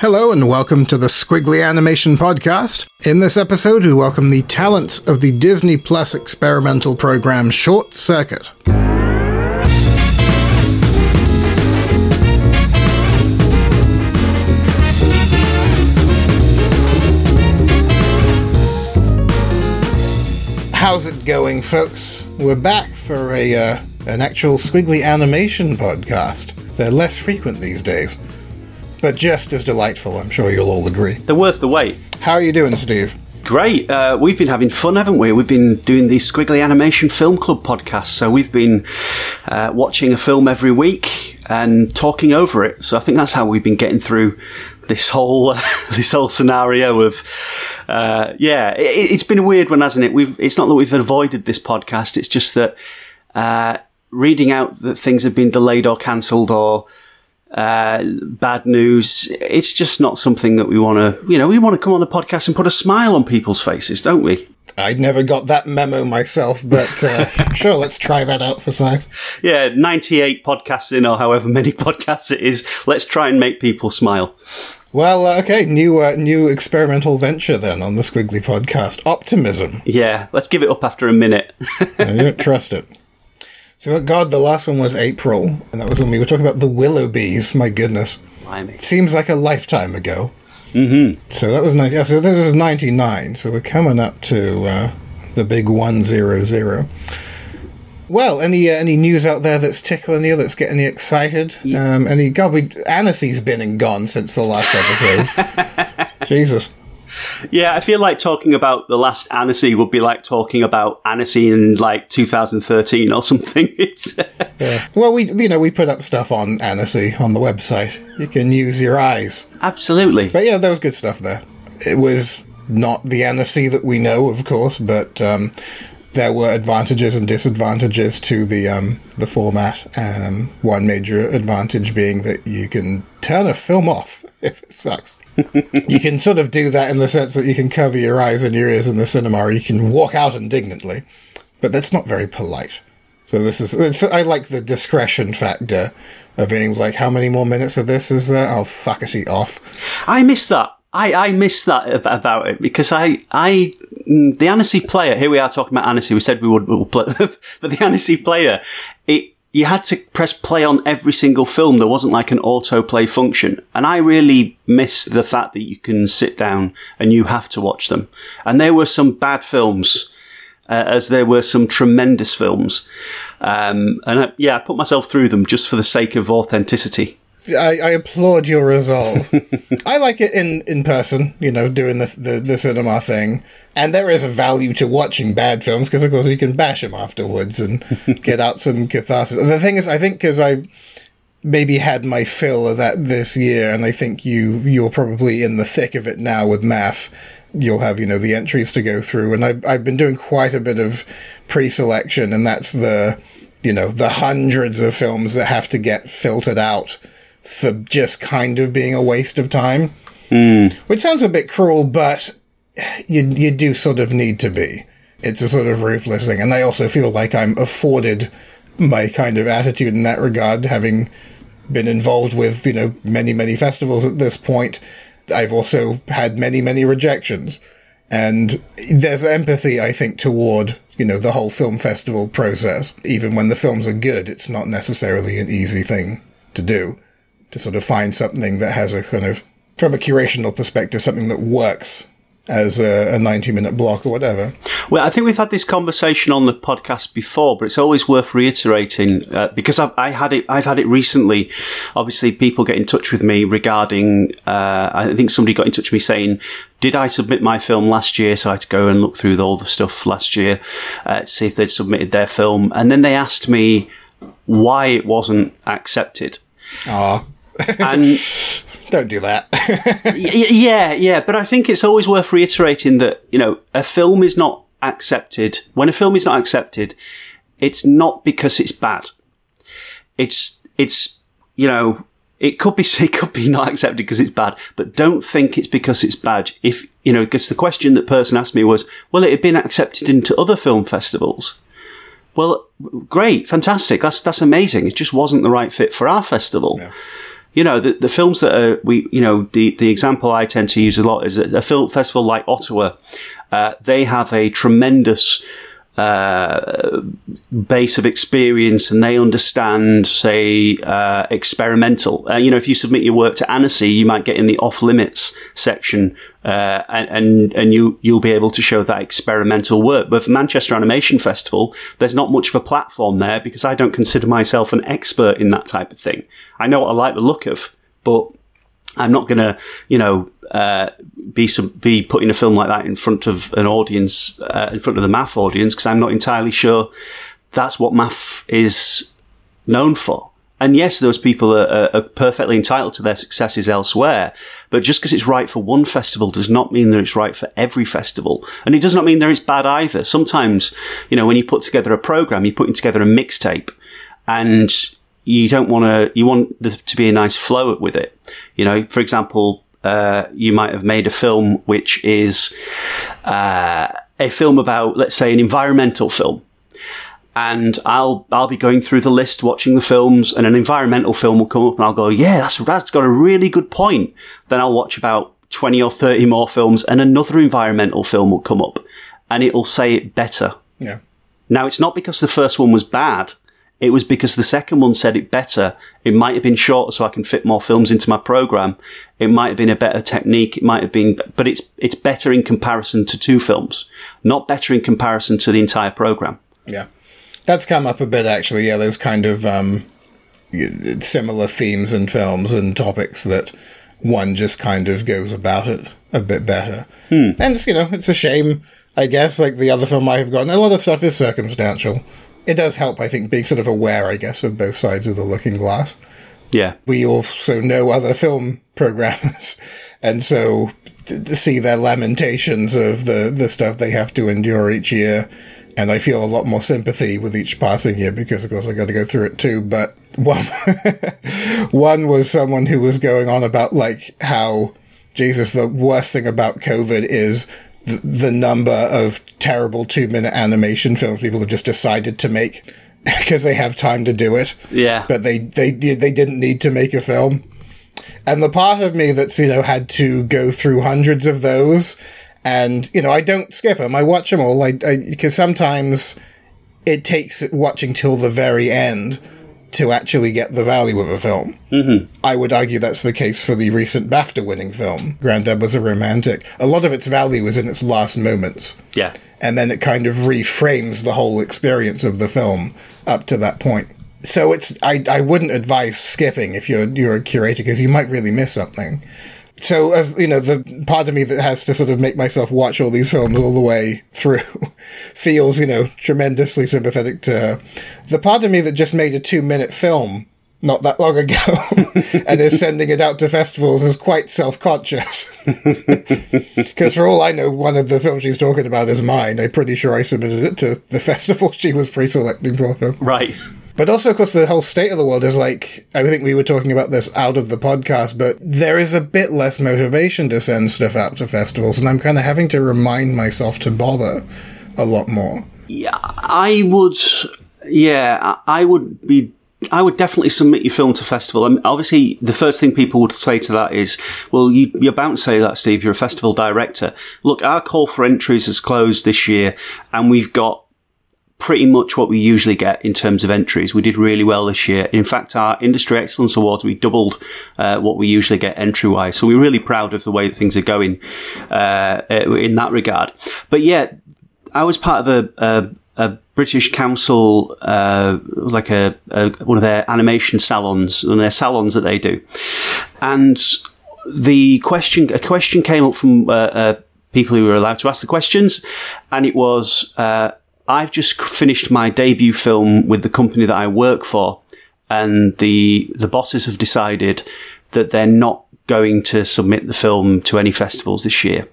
Hello and welcome to the Squiggly Animation Podcast. In this episode, we welcome the talents of the Disney Plus experimental program Short Circuit. How's it going, folks? We're back for a uh, an actual Squiggly Animation podcast. They're less frequent these days but just as delightful, I'm sure you'll all agree. They're worth the wait. How are you doing, Steve? Great. Uh, we've been having fun, haven't we? We've been doing the Squiggly Animation Film Club podcast. So we've been uh, watching a film every week and talking over it. So I think that's how we've been getting through this whole this whole scenario of uh, yeah. It, has been a weird one, hasn't it? We've it's not that we've avoided this podcast. It's just that uh, reading out that things have been delayed or cancelled or uh, bad news. It's just not something that we want to, you know, we want to come on the podcast and put a smile on people's faces, don't we? I'd never got that memo myself, but uh, sure, let's try that out for size. Yeah, 98 podcasts in, or however many podcasts it is. Let's try and make people smile. Well, uh, okay, new uh, new experimental venture then on the Squiggly podcast. Optimism. Yeah, let's give it up after a minute. I don't trust it. So, God, the last one was April, and that was when we were talking about the Willoughbys. My goodness, Blimey. seems like a lifetime ago. Mm-hmm. So that was 90, yeah, so this is ninety nine. So we're coming up to uh, the big one zero zero. Well, any uh, any news out there that's tickling you, that's getting you excited? Yeah. Um, any God, we Annecy's been and gone since the last episode. Jesus. Yeah, I feel like talking about the last Annecy would be like talking about Annecy in like 2013 or something. It's yeah. Well, we you know we put up stuff on Annecy on the website. You can use your eyes. Absolutely. But yeah, there was good stuff there. It was not the Annecy that we know, of course, but um, there were advantages and disadvantages to the um, the format. Um, one major advantage being that you can turn a film off if it sucks you can sort of do that in the sense that you can cover your eyes and your ears in the cinema, or you can walk out indignantly, but that's not very polite. So this is, I like the discretion factor of being like, how many more minutes of this is there? Oh, fuck it, off. I miss that. I, I miss that about it because I, I, mm, the Annecy player, here we are talking about Annecy, we said we would, we'll play, but the Annecy player, it, you had to press play on every single film. There wasn't like an autoplay function. And I really miss the fact that you can sit down and you have to watch them. And there were some bad films, uh, as there were some tremendous films. Um, and I, yeah, I put myself through them just for the sake of authenticity. I, I applaud your resolve. I like it in, in person, you know, doing the, the, the cinema thing. And there is a value to watching bad films because, of course, you can bash them afterwards and get out some catharsis. The thing is, I think because I maybe had my fill of that this year, and I think you you're probably in the thick of it now with MAF. You'll have you know the entries to go through, and I've I've been doing quite a bit of pre-selection, and that's the you know the hundreds of films that have to get filtered out for just kind of being a waste of time. Mm. Which sounds a bit cruel, but you, you do sort of need to be. It's a sort of ruthless thing. And I also feel like I'm afforded my kind of attitude in that regard, having been involved with, you know, many, many festivals at this point. I've also had many, many rejections. And there's empathy, I think, toward, you know, the whole film festival process. Even when the films are good, it's not necessarily an easy thing to do to sort of find something that has a kind of, from a curational perspective, something that works as a, a 90 minute block or whatever. Well, I think we've had this conversation on the podcast before, but it's always worth reiterating uh, because I've I had it. I've had it recently. Obviously, people get in touch with me regarding. Uh, I think somebody got in touch with me saying, "Did I submit my film last year?" So I had to go and look through all the stuff last year uh, to see if they'd submitted their film, and then they asked me why it wasn't accepted. Ah and don't do that. yeah, yeah, but I think it's always worth reiterating that you know a film is not accepted when a film is not accepted. It's not because it's bad. It's it's you know it could be it could be not accepted because it's bad, but don't think it's because it's bad. If you know, because the question that person asked me was, well, it had been accepted into other film festivals. Well, great, fantastic. That's that's amazing. It just wasn't the right fit for our festival. Yeah. You know, the, the films that are, we, you know, the, the example I tend to use a lot is a, a film festival like Ottawa. Uh, they have a tremendous uh, base of experience and they understand, say, uh, experimental. Uh, you know, if you submit your work to Annecy, you might get in the off limits section, uh, and, and you you'll be able to show that experimental work. But for Manchester Animation Festival, there's not much of a platform there because I don't consider myself an expert in that type of thing. I know what I like the look of, but I'm not going to, you know, uh, be some, be putting a film like that in front of an audience, uh, in front of the MAF audience, because I'm not entirely sure that's what MAF is known for. And yes, those people are, are, perfectly entitled to their successes elsewhere. But just because it's right for one festival does not mean that it's right for every festival. And it does not mean that it's bad either. Sometimes, you know, when you put together a program, you're putting together a mixtape and you don't want to, you want there to be a nice flow with it. You know, for example, uh, you might have made a film which is uh, a film about, let's say, an environmental film. And I'll I'll be going through the list, watching the films, and an environmental film will come up, and I'll go, "Yeah, that's that's got a really good point." Then I'll watch about twenty or thirty more films, and another environmental film will come up, and it'll say it better. Yeah. Now it's not because the first one was bad; it was because the second one said it better. It might have been shorter so I can fit more films into my program. It might have been a better technique. It might have been, but it's, it's better in comparison to two films, not better in comparison to the entire program. Yeah. That's come up a bit actually. Yeah. Those kind of, um, similar themes and films and topics that one just kind of goes about it a bit better. Hmm. And it's, you know, it's a shame, I guess, like the other film I have gotten. A lot of stuff is circumstantial it does help, I think, being sort of aware, I guess, of both sides of the looking glass. Yeah. We also know other film programmers, and so to see their lamentations of the, the stuff they have to endure each year, and I feel a lot more sympathy with each passing year because, of course, I got to go through it too. But one, one was someone who was going on about like how Jesus, the worst thing about COVID is the, number of terrible two minute animation films people have just decided to make because they have time to do it. Yeah. But they, they, they didn't need to make a film. And the part of me that's, you know, had to go through hundreds of those and, you know, I don't skip them. I watch them all. I, because sometimes it takes watching till the very end to actually get the value of a film. Mm-hmm. I would argue that's the case for the recent BAFTA winning film, Granddad Was a Romantic. A lot of its value is in its last moments. Yeah. And then it kind of reframes the whole experience of the film up to that point. So it's I, I wouldn't advise skipping if you're you're a curator because you might really miss something so as you know the part of me that has to sort of make myself watch all these films all the way through feels you know tremendously sympathetic to the part of me that just made a two minute film not that long ago and is sending it out to festivals is quite self-conscious. Because for all i know one of the films she's talking about is mine. I'm pretty sure i submitted it to the festival she was pre-selecting for her. right but also, of course, the whole state of the world is like, I think we were talking about this out of the podcast, but there is a bit less motivation to send stuff out to festivals, and I'm kind of having to remind myself to bother a lot more. Yeah, I would, yeah, I would be I would definitely submit your film to festival. Mean, obviously, the first thing people would say to that is, "Well, you, are bound to say that, Steve. You're a festival director. Look, our call for entries has closed this year, and we've got pretty much what we usually get in terms of entries. We did really well this year. In fact, our Industry Excellence Awards, we doubled uh, what we usually get entry wise. So we're really proud of the way that things are going uh, in that regard. But yeah, I was part of a, a a British council, uh, like a, a, one of their animation salons, one of their salons that they do, and the question, a question came up from uh, uh, people who were allowed to ask the questions, and it was, uh, I've just finished my debut film with the company that I work for, and the the bosses have decided that they're not going to submit the film to any festivals this year.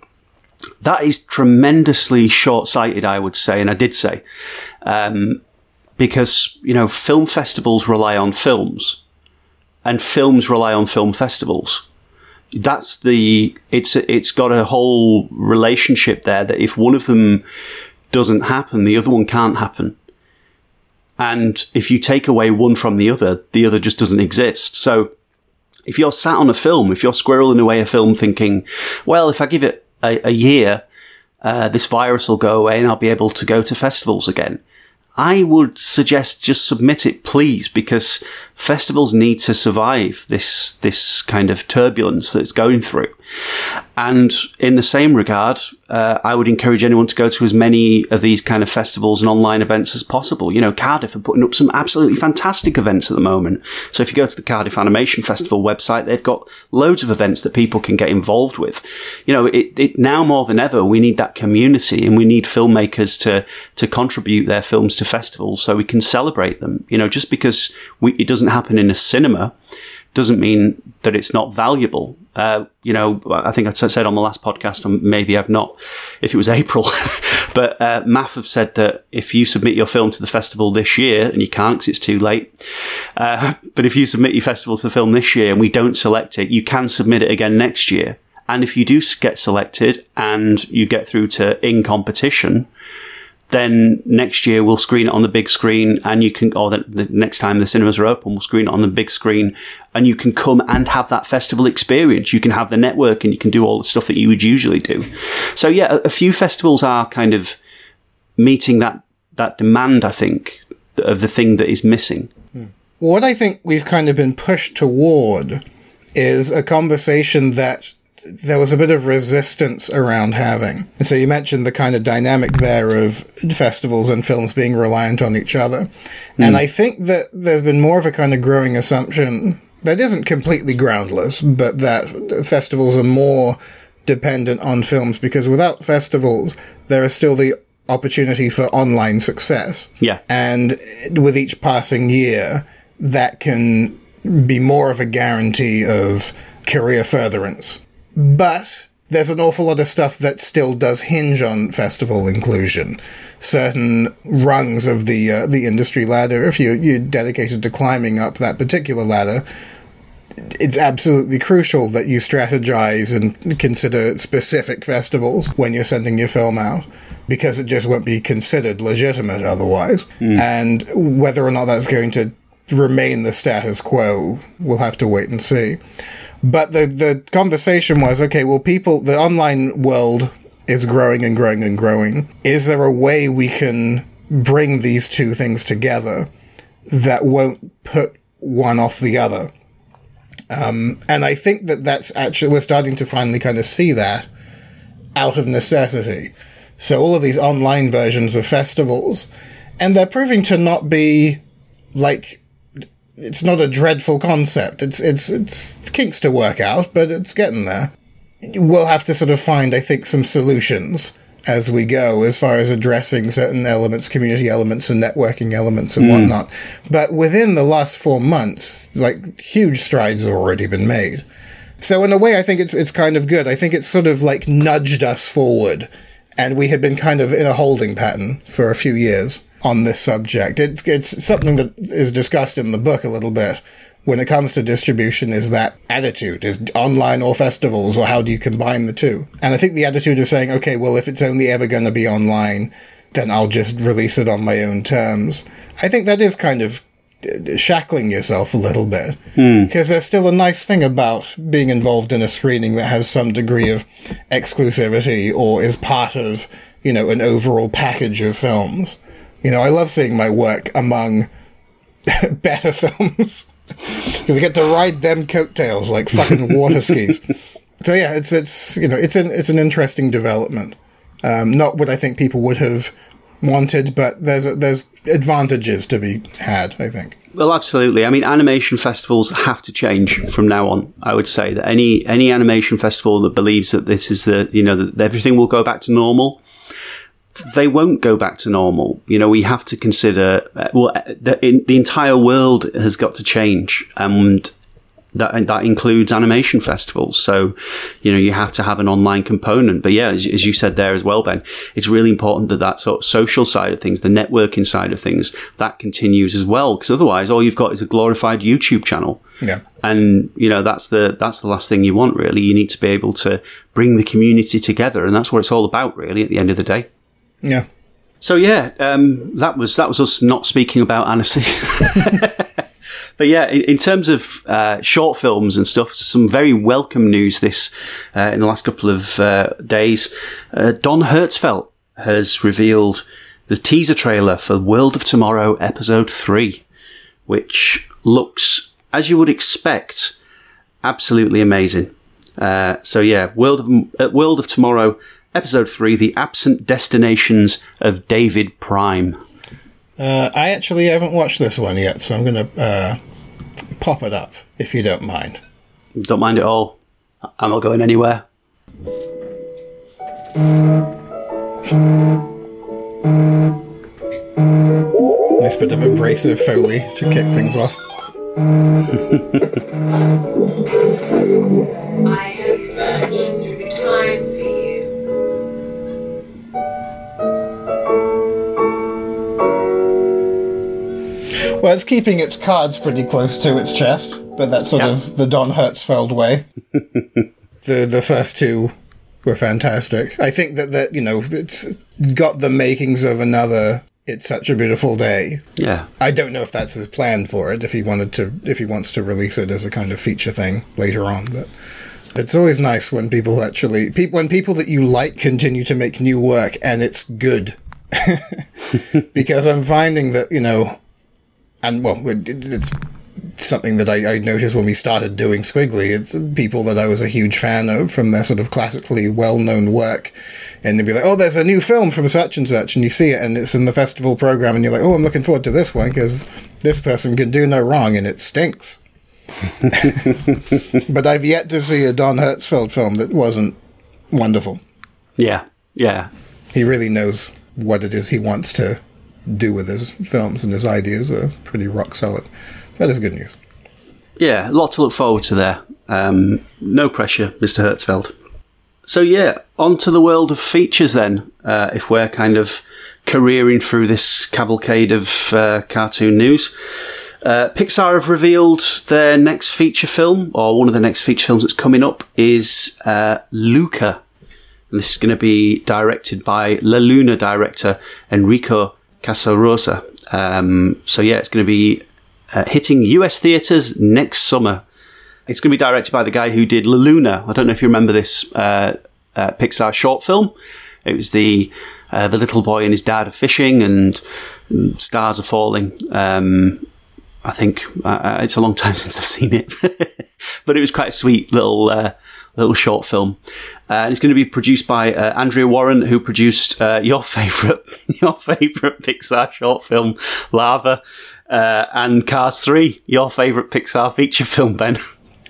That is tremendously short sighted, I would say, and I did say, um, because you know, film festivals rely on films, and films rely on film festivals that's the it's it's got a whole relationship there that if one of them doesn't happen, the other one can't happen. And if you take away one from the other, the other just doesn't exist. So if you're sat on a film, if you're squirreling away a film thinking, well, if I give it a, a year, uh, this virus will go away and I'll be able to go to festivals again. I would suggest just submit it, please, because festivals need to survive this this kind of turbulence that's going through. And in the same regard, uh, I would encourage anyone to go to as many of these kind of festivals and online events as possible. You know, Cardiff are putting up some absolutely fantastic events at the moment. So if you go to the Cardiff Animation Festival website, they've got loads of events that people can get involved with. You know, it, it now more than ever, we need that community and we need filmmakers to, to contribute their films to festivals so we can celebrate them. You know, just because we, it doesn't happen in a cinema doesn't mean that it's not valuable. Uh, you know, I think I said on the last podcast, and maybe I've not, if it was April, but uh, MAF have said that if you submit your film to the festival this year, and you can't because it's too late, uh, but if you submit your festival to the film this year and we don't select it, you can submit it again next year. And if you do get selected and you get through to in competition, then next year we'll screen it on the big screen and you can, or the, the, next time the cinemas are open, we'll screen it on the big screen and you can come and have that festival experience. You can have the network and you can do all the stuff that you would usually do. So yeah, a, a few festivals are kind of meeting that, that demand, I think, of the thing that is missing. Hmm. What I think we've kind of been pushed toward is a conversation that there was a bit of resistance around having. And so you mentioned the kind of dynamic there of festivals and films being reliant on each other. Mm. And I think that there's been more of a kind of growing assumption that isn't completely groundless, but that festivals are more dependent on films because without festivals, there is still the opportunity for online success. Yeah. And with each passing year, that can be more of a guarantee of career furtherance. But there's an awful lot of stuff that still does hinge on festival inclusion. Certain rungs of the uh, the industry ladder, if you you're dedicated to climbing up that particular ladder, it's absolutely crucial that you strategize and consider specific festivals when you're sending your film out because it just won't be considered legitimate otherwise. Mm. And whether or not that's going to remain the status quo, we'll have to wait and see. But the the conversation was okay. Well, people, the online world is growing and growing and growing. Is there a way we can bring these two things together that won't put one off the other? Um, and I think that that's actually we're starting to finally kind of see that out of necessity. So all of these online versions of festivals, and they're proving to not be like it's not a dreadful concept. It's it's it's kinks to work out, but it's getting there. We'll have to sort of find, I think, some solutions as we go as far as addressing certain elements, community elements and networking elements and mm. whatnot. But within the last four months, like huge strides have already been made. So in a way, I think it's it's kind of good. I think it's sort of like nudged us forward, and we had been kind of in a holding pattern for a few years on this subject. It, it's something that is discussed in the book a little bit. When it comes to distribution is that attitude? Is online or festivals or how do you combine the two? And i think the attitude of saying okay well if it's only ever going to be online then i'll just release it on my own terms. I think that is kind of uh, shackling yourself a little bit. Because hmm. there's still a nice thing about being involved in a screening that has some degree of exclusivity or is part of you know an overall package of films you know, I love seeing my work among better films because I get to ride them coattails like fucking water skis. So yeah, it's it's you know it's an it's an interesting development. Um, not what I think people would have wanted, but there's a, there's advantages to be had. I think. Well, absolutely. I mean, animation festivals have to change from now on. I would say that any any animation festival that believes that this is the you know that everything will go back to normal they won't go back to normal. You know, we have to consider uh, well, uh, the, in, the entire world has got to change, and that that includes animation festivals. So, you know, you have to have an online component. But yeah, as, as, you said there as well, Ben, it's really important that that sort of social side of things, the networking side of things, that continues as well. Because otherwise, all you've got is a glorified YouTube channel. Yeah. And you know that's the that's the last thing you want really. You need to be able to bring the community together, and that's what it's all about really. At the end of the day. Yeah. So yeah, um, that was that was us not speaking about Annecy. but yeah, in, in terms of uh, short films and stuff, some very welcome news this uh, in the last couple of uh, days. Uh, Don Hertzfeldt has revealed the teaser trailer for World of Tomorrow Episode 3, which looks, as you would expect, absolutely amazing. Uh, so yeah, World of uh, World of Tomorrow, Episode Three: The Absent Destinations of David Prime. Uh, I actually haven't watched this one yet, so I'm going to uh, pop it up if you don't mind. Don't mind at all. I'm not going anywhere. Nice bit of abrasive foley to kick things off. I have searched Well, it's keeping its cards pretty close to its chest, but that's sort Yeah. of the Don Hertzfeldt way. the the first two were fantastic. I think that that you know it's got the makings of another. It's such a beautiful day. Yeah, I don't know if that's his plan for it. If he wanted to, if he wants to release it as a kind of feature thing later on, but it's always nice when people actually, peop when people that you like continue to make new work and it's good. because I'm finding that you know, and well, it's something that I, I noticed when we started doing Squiggly. It's people that I was a huge fan of from their sort of classically well known work. And they'd be like, oh, there's a new film from such and such. And you see it and it's in the festival program. And you're like, oh, I'm looking forward to this one because this person can do no wrong and it stinks. but I've yet to see a Don Hertzfeldt film that wasn't wonderful. yeah, yeah. He really knows what it is he wants to do with his films, and his ideas are pretty rock solid. That is good news. Yeah, a lot to look forward to there. Um, no pressure, Mr. Hertzfeldt. So yeah, on to the world of features then. Uh, if we're kind of careering through this cavalcade of uh, cartoon news, uh, Pixar have revealed their next feature film, or one of the next feature films that's coming up, is uh, Luca. And this is going to be directed by La Luna director Enrico Casarosa. Um, so yeah, it's going to be uh, hitting US theatres next summer. It's going to be directed by the guy who did La Luna. I don't know if you remember this uh, uh, Pixar short film. It was the uh, the little boy and his dad are fishing, and, stars are falling. Um, I think it's a long time since I've seen it, but it was quite a sweet little uh, little short film. Uh, and it's going to be produced by uh, Andrea Warren, who produced uh, your favorite your favorite Pixar short film, Lava, uh, and Cars Three, your favorite Pixar feature film, Ben.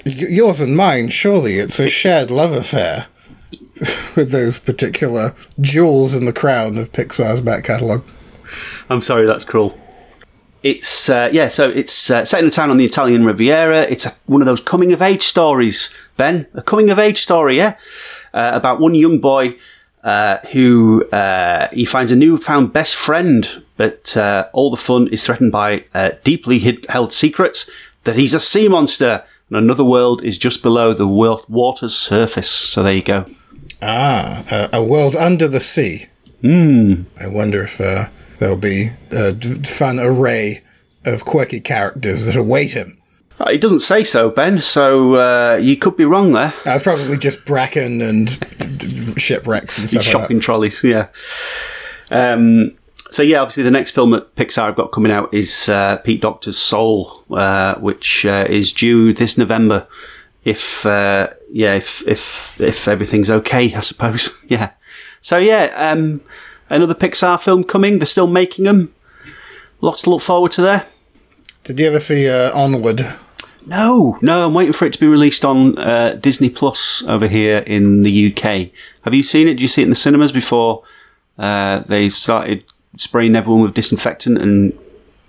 Yours and mine, surely it's a shared love affair with those particular jewels in the crown of Pixar's back catalogue. I'm sorry, that's cruel. It's uh, yeah, so it's uh, set in a town on the Italian Riviera. It's a, one of those coming of age stories, Ben. A coming of age story, yeah, uh, about one young boy uh, who uh, he finds a newfound best friend, but uh, all the fun is threatened by uh, deeply hid- held secrets that he's a sea monster and another world is just below the wor- water's surface. So there you go. Ah, a, a world under the sea. Hmm. I wonder if uh, there'll be a d- fun array of quirky characters that await him. Uh, It doesn't say so, Ben. So uh, you could be wrong there. Uh, it's probably just bracken and shipwrecks and stuff like shopping that. trolleys. Yeah. Um, so yeah, obviously the next film that Pixar have got coming out is uh, Pete Docter's Soul, uh, which uh, is due this November. If uh, yeah, if if if everything's okay, I suppose. yeah. So yeah, um, another Pixar film coming. They're still making them. Lots to look forward to there. Did you ever see uh, Onward? No, no, I'm waiting for it to be released on uh, Disney Plus over here in the UK. Have you seen it? Did you see it in the cinemas before uh, they started spraying everyone with disinfectant and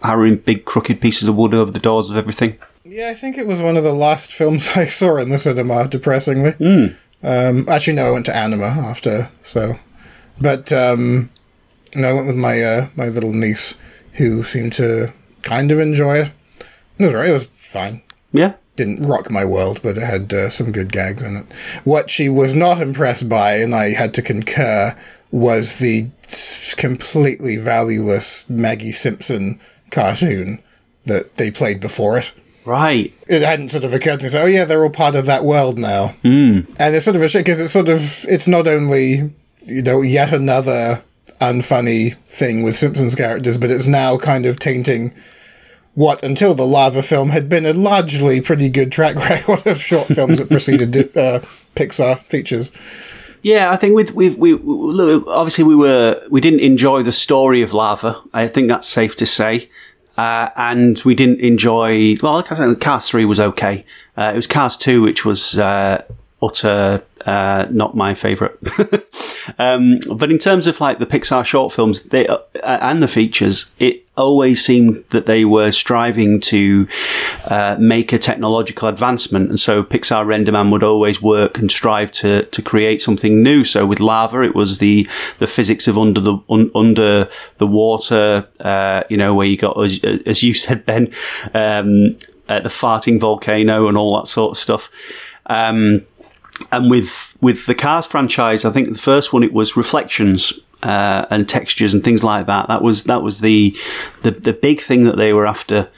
hammering big crooked pieces of wood over the doors of everything? Yeah, I think it was one of the last films I saw in the cinema, depressingly. Um, actually, no, I went to Anima after, so. But, um, no, I went with my, uh, my little niece, who seemed to kind of enjoy it. It was right, it was fine. Yeah. Didn't rock my world, but it had uh, some good gags in it. What she was not impressed by, and I had to concur, was the completely valueless Maggie Simpson cartoon that they played before it. Right. It hadn't sort of occurred to me. So, oh yeah, they're all part of that world now. Mm. And it's sort of a shame because it's sort of it's not only you know yet another unfunny thing with Simpsons characters, but it's now kind of tainting what until the lava film had been a largely pretty good track record of short films that preceded uh, Pixar features. Yeah, I think with we look, obviously we were we didn't enjoy the story of lava. I think that's safe to say. Uh, and we didn't enjoy. Well, Cars three was okay. Uh, it was Cars two, which was uh, utter uh, not my favourite. um, but in terms of like the Pixar short films they, uh, and the features, it always seemed that they were striving to uh, make a technological advancement, and so Pixar RenderMan would always work and strive to to create something new. So with lava, it was the the physics of under the un, under the water, uh, you know, where you got as, as you said, Ben, um, the farting volcano and all that sort of stuff. Um, and with with the Cars franchise, I think the first one it was Reflections uh, and textures and things like that. That was that was the the, the big thing that they were after.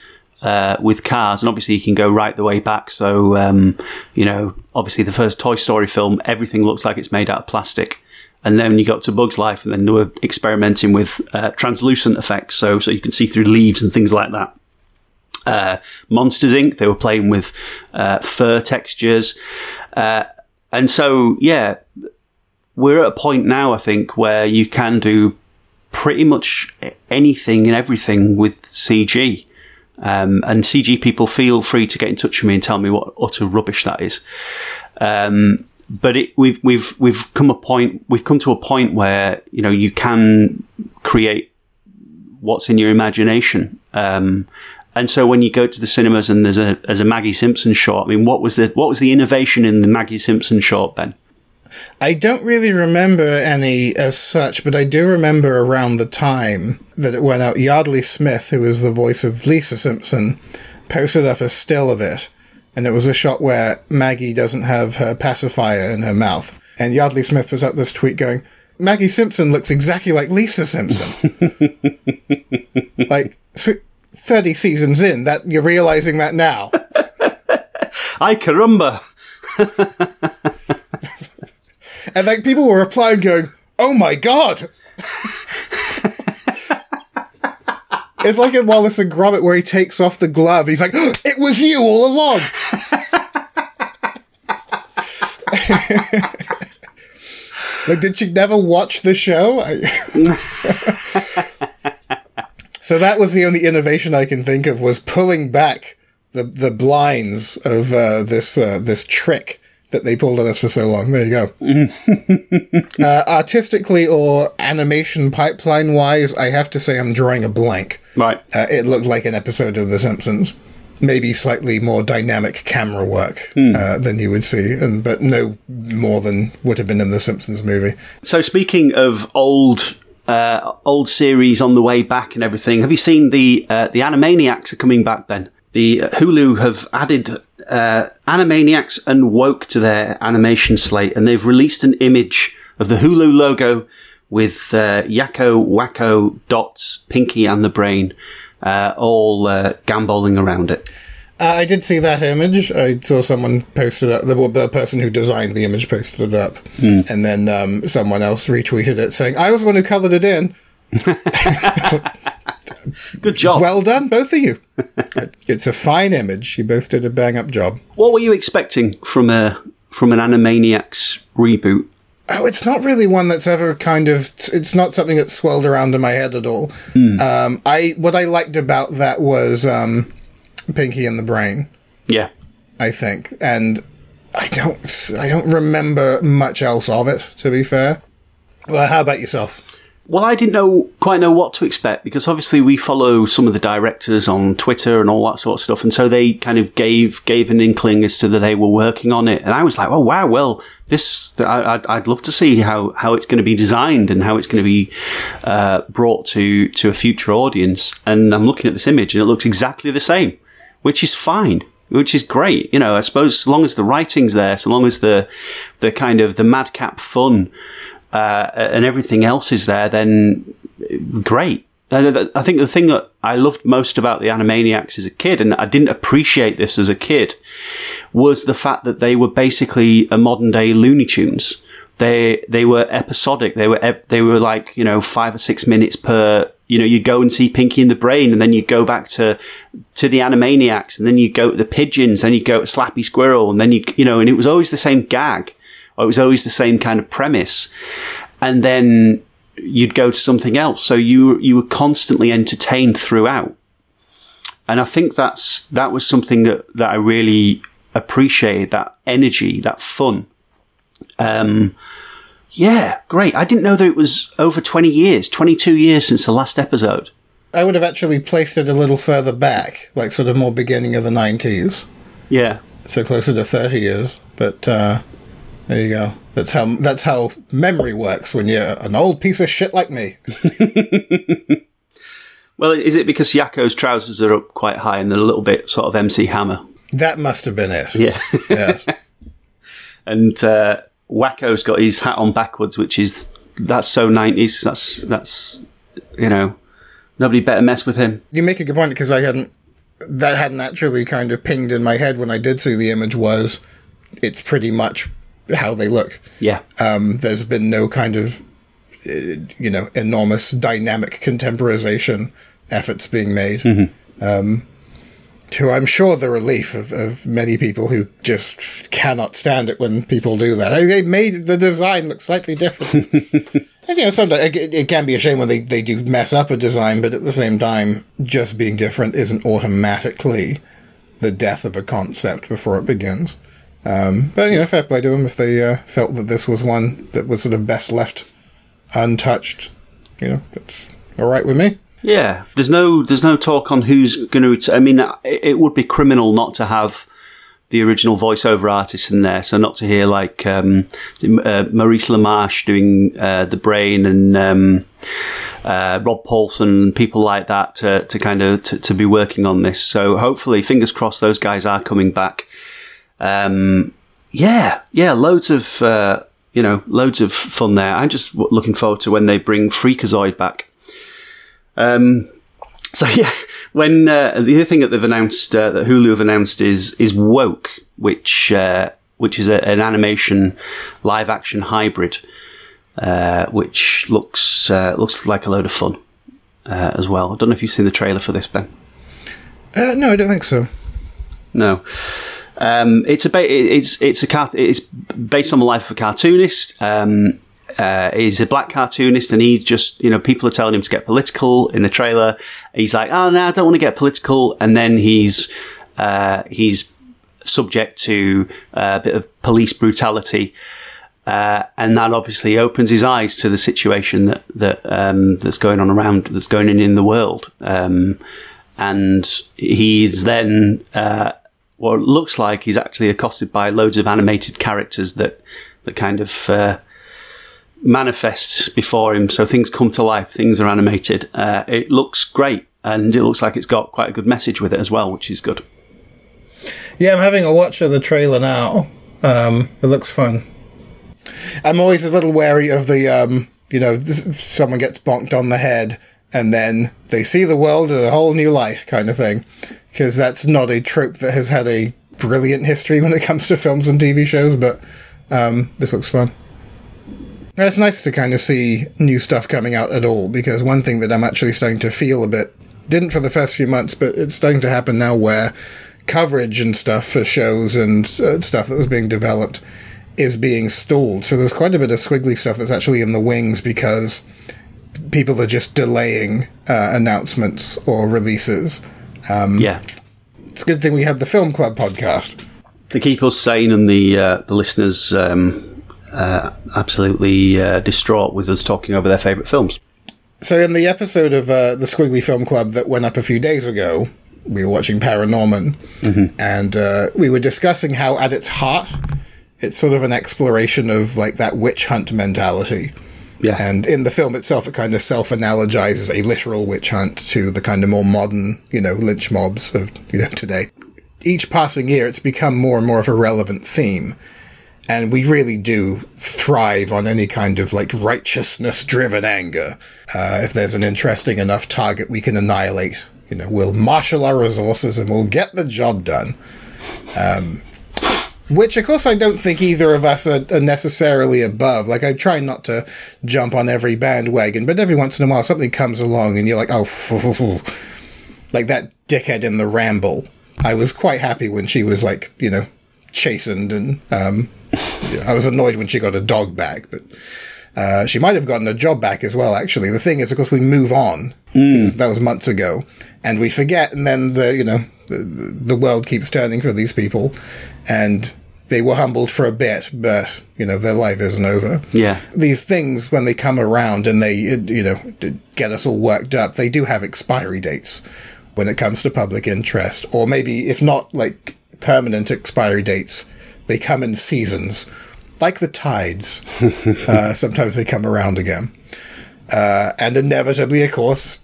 Uh, with cars, and obviously you can go right the way back. So, um, you know, obviously the first Toy Story film, everything looks like it's made out of plastic. And then you got to Bugs Life, and then they were experimenting with uh, translucent effects, so so you can see through leaves and things like that. Uh, Monsters Inc. They were playing with uh, fur textures, uh, and so, yeah, we're at a point now, I think, where you can do pretty much anything and everything with CG. Um, and CG people feel free to get in touch with me and tell me what utter rubbish that is. Um, but it, we've we've we've come a point we've come to a point where you know you can create what's in your imagination. Um, and so when you go to the cinemas and there's a there's a Maggie Simpson short, I mean, what was the what was the innovation in the Maggie Simpson short, Ben? I don't really remember any as such, but I do remember around the time that it went out, Yeardley Smith, who was the voice of Lisa Simpson, posted up a still of it, and it was a shot where Maggie doesn't have her pacifier in her mouth, and Yeardley Smith puts up this tweet going. Maggie Simpson looks exactly like Lisa Simpson. like, 30 seasons in that you're realizing that now. I caramba. and like people were replying going, "Oh my god." it's like in Wallace and Gromit where he takes off the glove. He's like, oh, "It was you all along." like, did you never watch the show? So that was the only innovation I can think of was pulling back the the blinds of uh, this uh, this trick that they pulled on us for so long. There you go. uh, artistically or animation pipeline wise, I have to say I'm drawing a blank. Right. Uh, it looked like an episode of The Simpsons. Maybe slightly more dynamic camera work hmm. uh, than you would see, and but no more than would have been in the Simpsons movie. So speaking of old uh, old series on the way back and everything. Have you seen the uh, the Animaniacs are coming back? Then the uh, Hulu have added uh, Animaniacs and Woke to their animation slate, and they've released an image of the Hulu logo with uh, Yakko, Wakko, Dots, Pinky, and the Brain uh, all uh, gamboling around it. Uh, I did see that image. I saw someone posted up, the, the person who designed the image posted it up. Mm. And then um, someone else retweeted it saying, I was the one who coloured it in. Good job. Well done, both of you. it's a fine image. You both did a bang up job. What were you expecting from a from an Animaniacs reboot? Oh, it's not really one that's ever kind of. It's not something that swirled around in my head at all. Mm. Um, I what I liked about that was um, Pinky and the Brain. Yeah, I think, and I don't, I don't remember much else of it. To be fair, well, how about yourself? Well, I didn't know quite know what to expect because obviously we follow some of the directors on Twitter and all that sort of stuff, and so they kind of gave gave an inkling as to that they were working on it, and I was like, oh wow, well this I, would love to see how how it's going to be designed and how it's going to be uh, brought to to a future audience, and I'm looking at this image and it looks exactly the same which is fine, which is great. You know, I suppose so long as the writing's there, so long as the the kind of the madcap fun uh, and everything else is there, then great. Uh, I think the thing that I loved most about the Animaniacs as a kid, and I didn't appreciate this as a kid, was the fact that they were basically a modern day Looney Tunes. They they were episodic. They were they were like you know five or six minutes per. You know, you go and see Pinky and the Brain, and then you go back to to the Animaniacs, and then you go to the Pigeons, then you go to Slappy Squirrel, and then you you know, and it was always the same gag, or it was always the same kind of premise, and then you'd go to something else. So you you were constantly entertained throughout, and I think that's that was something that that I really appreciated that energy, that fun. Um, yeah, great. I didn't know that it was over twenty years, twenty two years since the last episode. I would have actually placed it a little further back, like sort of more beginning of the 90s. Yeah, So closer to 30 years. But uh, there you go. That's how that's how memory works when you're an old piece of shit like me. Well, is it because Yakko's trousers are up quite high and they're a little bit sort of MC Hammer? That must have been it. Yeah. Yes. and uh, Wakko's got his hat on backwards, which is that's so nineties. That's that's you know nobody better mess with him. You make a good point because I hadn't that hadn't actually kind of pinged in my head when I did see the image was it's pretty much how they look. Yeah, Um, there's been no kind of uh, you know enormous dynamic contemporization efforts being made. Um, to I'm sure the relief of, of many people who just cannot stand it when people do that. They made the design look slightly different. and, you know, sometimes it, it can be a shame when they, they do mess up a design, but at the same time, just being different isn't automatically the death of a concept before it begins. Um, but you know, fair play to them if they uh, felt that this was one that was sort of best left untouched. You know, that's all right with me. Yeah. There's no there's no talk on who's going to. I mean, it, would be criminal not to have the original voiceover artists in there. So not to hear like um, uh, Maurice LaMarche doing uh, the brain and. Um, uh, Rob Paulsen, and people like that, to, to kind of to, to be working on this. So hopefully, fingers crossed, those guys are coming back. Um, yeah, yeah, loads of uh, you know, loads of fun there. I'm just looking forward to when they bring Freakazoid back. Um, so yeah, when uh, the other thing that they've announced uh, that Hulu have announced is is Woke, which uh, which is a, an animation live action hybrid, uh, which looks uh, looks like a load of fun uh, as well. I don't know if you've seen the trailer for this, Ben. Uh, no, I don't think so. No. Um, it's a ba- it's it's a cart- it's based on the life of a cartoonist. Um, uh, he's a black cartoonist, and he's just you know people are telling him to get political in the trailer. He's like, oh no, I don't want to get political, and then he's uh, he's subject to uh, a bit of police brutality. Uh, and that obviously opens his eyes to the situation that that um, that's going on around that's going on in the world. Um, and he's then uh, what looks like he's actually accosted by loads of animated characters that that kind of uh, manifest before him. So things come to life, things are animated. Uh, it looks great, and it looks like it's got quite a good message with it as well, which is good. Yeah, I'm having a watch of the trailer now. Um, it looks fun. I'm always a little wary of the, um, you know, someone gets bonked on the head and then they see the world in a whole new light kind of thing. Because that's not a trope that has had a brilliant history when it comes to films and TV shows, but um, this looks fun. It's nice to kind of see new stuff coming out at all because one thing that I'm actually starting to feel a bit didn't for the first few months, but it's starting to happen now where coverage and stuff for shows and uh, stuff that was being developed is being stalled. So there's quite a bit of squiggly stuff that's actually in the wings because people are just delaying uh, announcements or releases. yeah, It's a good thing we have the Film Club podcast. to keep us sane and the uh, the listeners um, uh, absolutely uh, distraught with us talking over their favourite films. So in the episode of uh, the Squiggly Film Club that went up a few days ago, we were watching Paranorman, and uh, we were discussing how at its heart, it's sort of an exploration of like that witch hunt mentality. Yeah, And in the film itself, it kind of self analogizes a literal witch hunt to the kind of more modern, you know, lynch mobs of, you know, today. Each passing year, it's become more and more of a relevant theme. And we really do thrive on any kind of like righteousness driven anger. Uh, if there's an interesting enough target we can annihilate, you know, we'll marshal our resources and we'll get the job done. Um, which, of course, I don't think either of us are, are, necessarily above. Like, I try not to jump on every bandwagon, but every once in a while something comes along and you're like, oh, like that dickhead in the ramble. I was quite happy when she was like, you know, chastened and um, I was annoyed when she got a dog back, but uh, she might have gotten a job back as well. Actually, the thing is, of course, we move on. Mm. That was months ago, and we forget, and then the you know the, the world keeps turning for these people, and they were humbled for a bit, but you know their life isn't over. Yeah, these things when they come around and they you know get us all worked up, they do have expiry dates when it comes to public interest, or maybe if not like permanent expiry dates, they come in seasons, like the tides. uh, sometimes they come around again, uh, and inevitably, of course,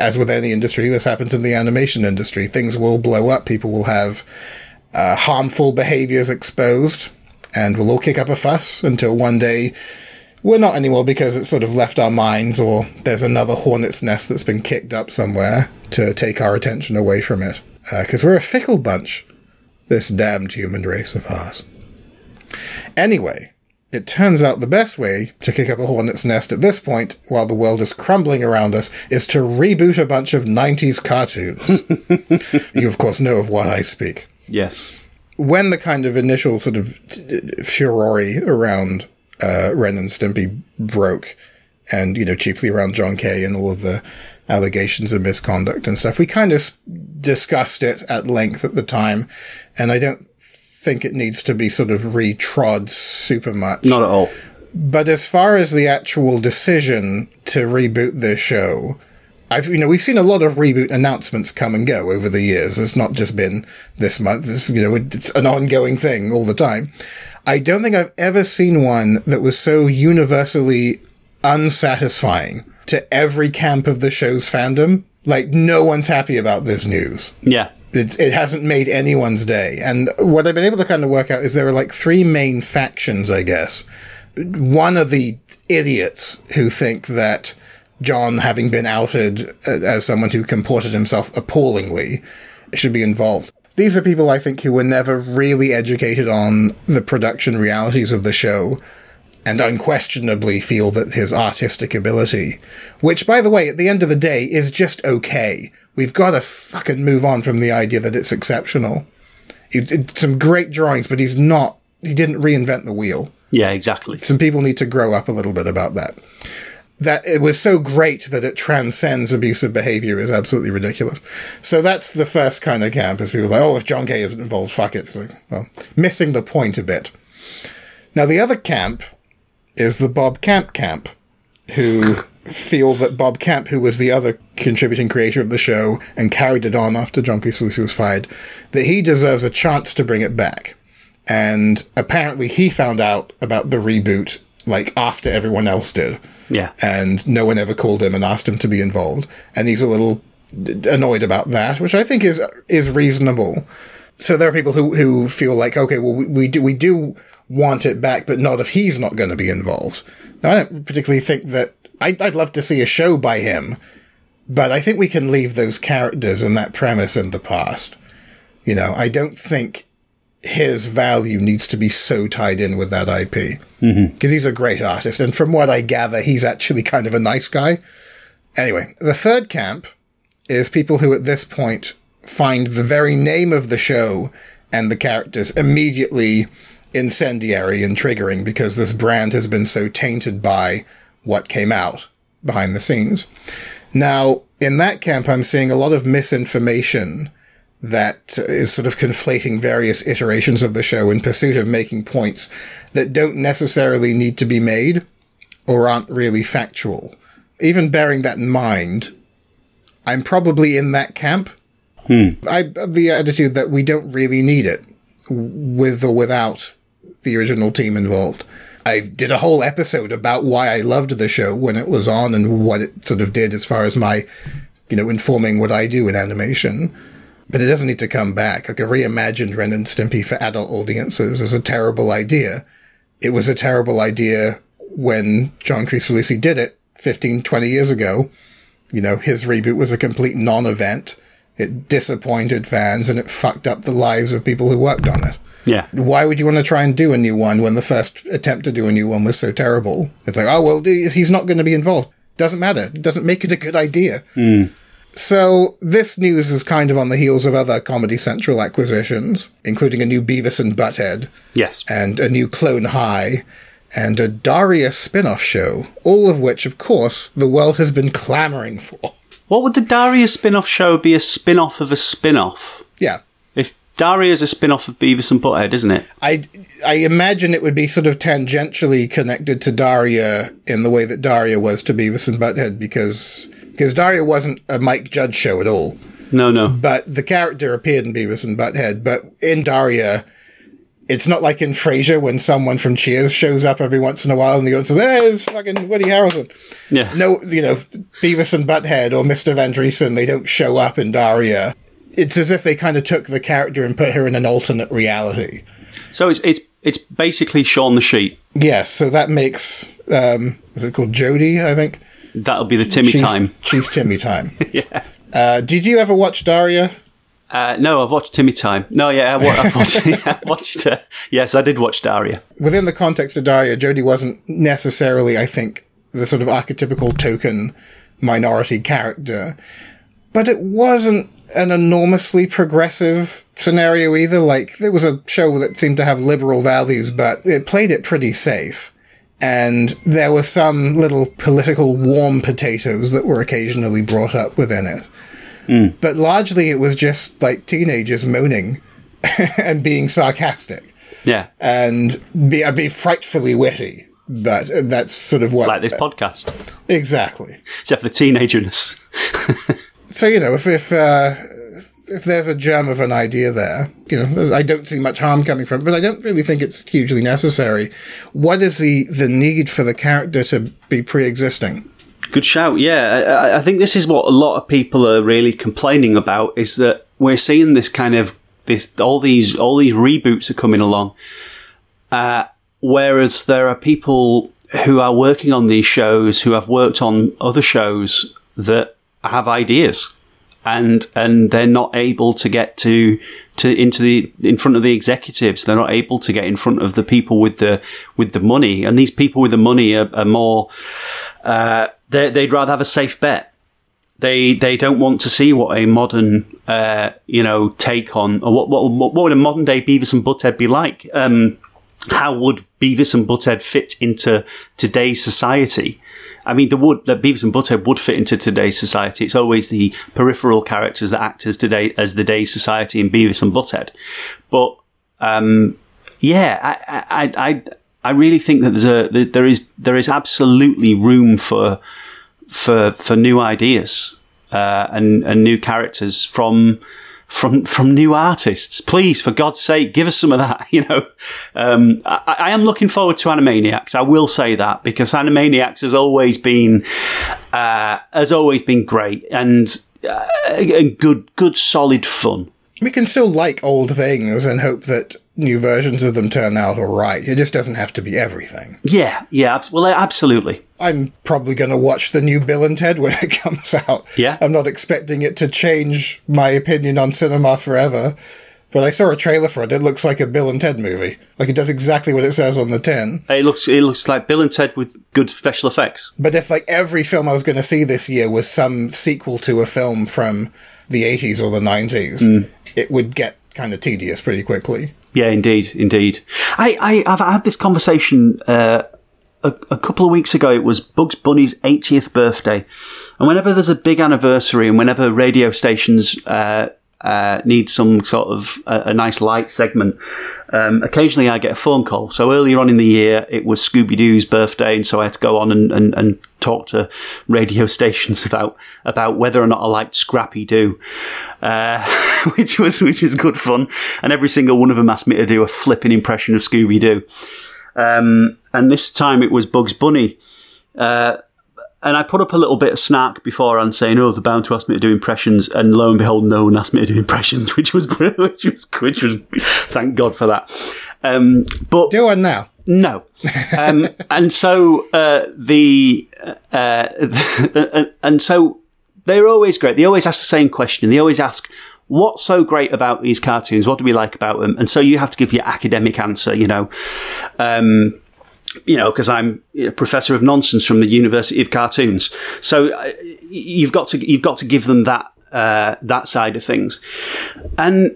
as with any industry, this happens in the animation industry. Things will blow up. People will have uh, harmful behaviors exposed, and we'll all kick up a fuss until one day we're not anymore because it's sort of left our minds, or there's another hornet's nest that's been kicked up somewhere to take our attention away from it. Because uh, we're a fickle bunch, this damned human race of ours. Anyway, it turns out the best way to kick up a hornet's nest at this point, while the world is crumbling around us, is to reboot a bunch of 90s cartoons. you, of course, know of what I speak. Yes. When the kind of initial sort of furore around uh, Ren and Stimpy broke, and you know, chiefly around John K. and all of the allegations of misconduct and stuff, we kind of discussed it at length at the time, and I don't think it needs to be sort of retrod super much. Not at all. But as far as the actual decision to reboot this show, I've you know we've seen a lot of reboot announcements come and go over the years. It's not just been this month. It's, you know it's an ongoing thing all the time. I don't think I've ever seen one that was so universally unsatisfying to every camp of the show's fandom. Like no one's happy about this news. Yeah. It's, it hasn't made anyone's day. And what I've been able to kind of work out is there are like three main factions, I guess. One of the idiots who think that John, having been outed as someone who comported himself appallingly, should be involved. These are people I think who were never really educated on the production realities of the show and unquestionably feel that his artistic ability, which by the way, at the end of the day is just okay. We've got to fucking move on from the idea that it's exceptional. It's, it's some great drawings, but he's not, he didn't reinvent the wheel. Yeah, exactly. Some people need to grow up a little bit about that that it was so great that it transcends abusive behavior is absolutely ridiculous. So that's the first kind of camp is people like, oh, if John K isn't involved, fuck it. So, well, missing the point a bit. Now the other camp is the Bob Camp camp, who feel that Bob Camp, who was the other contributing creator of the show and carried it on after John K. was fired, that he deserves a chance to bring it back. And apparently he found out about the reboot like after everyone else did. Yeah. And no one ever called him and asked him to be involved. And he's a little annoyed about that, which I think is is reasonable. So there are people who, who feel like, okay, well, we, we do we do want it back, but not if he's not going to be involved. Now, I don't particularly think that I'd, I'd love to see a show by him, but I think we can leave those characters and that premise in the past. You know, I don't think his value needs to be so tied in with that IP because mm-hmm. he's a great artist, and from what I gather, he's actually kind of a nice guy. Anyway, the third camp is people who at this point find the very name of the show and the characters immediately incendiary and triggering because this brand has been so tainted by what came out behind the scenes. Now, in that camp, I'm seeing a lot of misinformation that is sort of conflating various iterations of the show in pursuit of making points that don't necessarily need to be made or aren't really factual. Even bearing that in mind, I'm probably in that camp. Hmm. I the attitude that we don't really need it with or without the original team involved. I did a whole episode about why I loved the show when it was on and what it sort of did as far as my, you know, informing what I do in animation but it doesn't need to come back. Like a reimagined Ren and Stimpy for adult audiences is a terrible idea. It was a terrible idea when John Kricfalusi did it 15, 20 years ago. You know, his reboot was a complete non-event. It disappointed fans and it fucked up the lives of people who worked on it. Yeah. Why would you want to try and do a new one when the first attempt to do a new one was so terrible? It's like, oh, well, he's not going to be involved. Doesn't matter. It doesn't make it a good idea. Hmm. So this news is kind of on the heels of other Comedy Central acquisitions, including a new Beavis and Butthead Yes. and a new Clone High and a Daria spin-off show, all of which, of course, the world has been clamoring for. What would the Daria spin off show be a spin off of a spin off? Yeah. If Daria is a spin off of Beavis and Butthead, isn't it? I, I imagine it would be sort of tangentially connected to Daria in the way that Daria was to Beavis and Butthead because because Daria wasn't a Mike Judge show at all. No, no. But the character appeared in Beavis and Butthead. But in Daria, it's not like in Frasier when someone from Cheers shows up every once in a while and the audience says, "Hey, it's fucking Woody Harrelson." Yeah. No, you know, Beavis and Butthead or Mr. Van they don't show up in Daria. It's as if they kind of took the character and put her in an alternate reality. So it's it's it's basically Shaun the Sheep. Yes, so that makes um is it called Jodie, I think? That'll be the Timmy she's, time. She's Timmy time. yeah. Uh, did you ever watch Daria? Uh, no, I've watched Timmy Time. No, yeah, I I've watched. I watched uh, yes, I did watch Daria. Within the context of Daria, Jodie wasn't necessarily, I think, the sort of archetypical token minority character. But it wasn't an enormously progressive scenario either. Like, there was a show that seemed to have liberal values, but it played it pretty safe. And there were some little political warm potatoes that were occasionally brought up within it. Hmm. But largely it was just like teenagers moaning and being sarcastic Yeah, and be, be frightfully witty. But that's sort of what like this podcast, exactly. except for the teenagerness. So you know, if if uh, if there's a germ of an idea there, you know, I don't see much harm coming from it, but I don't really think it's hugely necessary. What is the the need for the character to be pre-existing? Good shout. Yeah, I, I think this is what a lot of people are really complaining about is that we're seeing this kind of this all these all these reboots are coming along, uh, whereas there are people who are working on these shows who have worked on other shows that have ideas and and they're not able to get to to into the in front of the executives. They're not able to get in front of the people with the with the money, and these people with the money are, are more. Uh, they, they'd rather have a safe bet. They they don't want to see what a modern uh, you know take on or what, what what would a modern day Beavis and Butthead be like? Um, how would Beavis and Butthead fit into today's society? I mean, the would that Beavis and Butthead would fit into today's society. It's always the peripheral characters that act as today as the day's society in Beavis and Butthead. But um, yeah, I, I I I really think that there's a there is there is absolutely room for for for new ideas uh, and and new characters from from from new artists. Please, for God's sake, give us some of that. You know, um, I, I am looking forward to Animaniacs. I will say that because Animaniacs has always been uh, has always been great and uh, and good good solid fun. We can still like old things and hope that new versions of them turn out all right. It just doesn't have to be everything. Yeah, yeah, well, absolutely. I'm probably going to watch the new Bill and Ted when it comes out. Yeah. I'm not expecting it to change my opinion on cinema forever. But I saw a trailer for it. It looks like a Bill and Ted movie. Like it does exactly what it says on the tin. It looks it looks like Bill and Ted with good special effects. But if like every film I was going to see this year was some sequel to a film from the 80s or the 90s, it would get kind of tedious pretty quickly. Yeah, indeed, indeed. I, I I've had this conversation uh, a, a couple of weeks ago. It was Bugs Bunny's 80th birthday, and whenever there's a big anniversary, and whenever radio stations uh, uh, need some sort of a, a nice light segment, um, occasionally I get a phone call. So earlier on in the year, it was Scooby Doo's birthday, and so I had to go on and, and, and talk to radio stations about about whether or not I liked Scrappy Doo, uh, which was which was good fun. And every single one of them asked me to do a flipping impression of Scooby Doo. Um, and this time it was Bugs Bunny. Uh, and I put up a little bit of snark before on saying, "Oh, they're bound to ask me to do impressions," and lo and behold, no one asked me to do impressions, which was which was which was thank God for that. Um, but Do one now. no. Um, and so uh, the uh, and so they're always great. They always ask the same question. They always ask, "What's so great about these cartoons? What do we like about them?" And so you have to give your academic answer. You know, um, you know, because I'm a professor of nonsense from the University of Cartoons. So uh, you've got to you've got to give them that uh, that side of things, and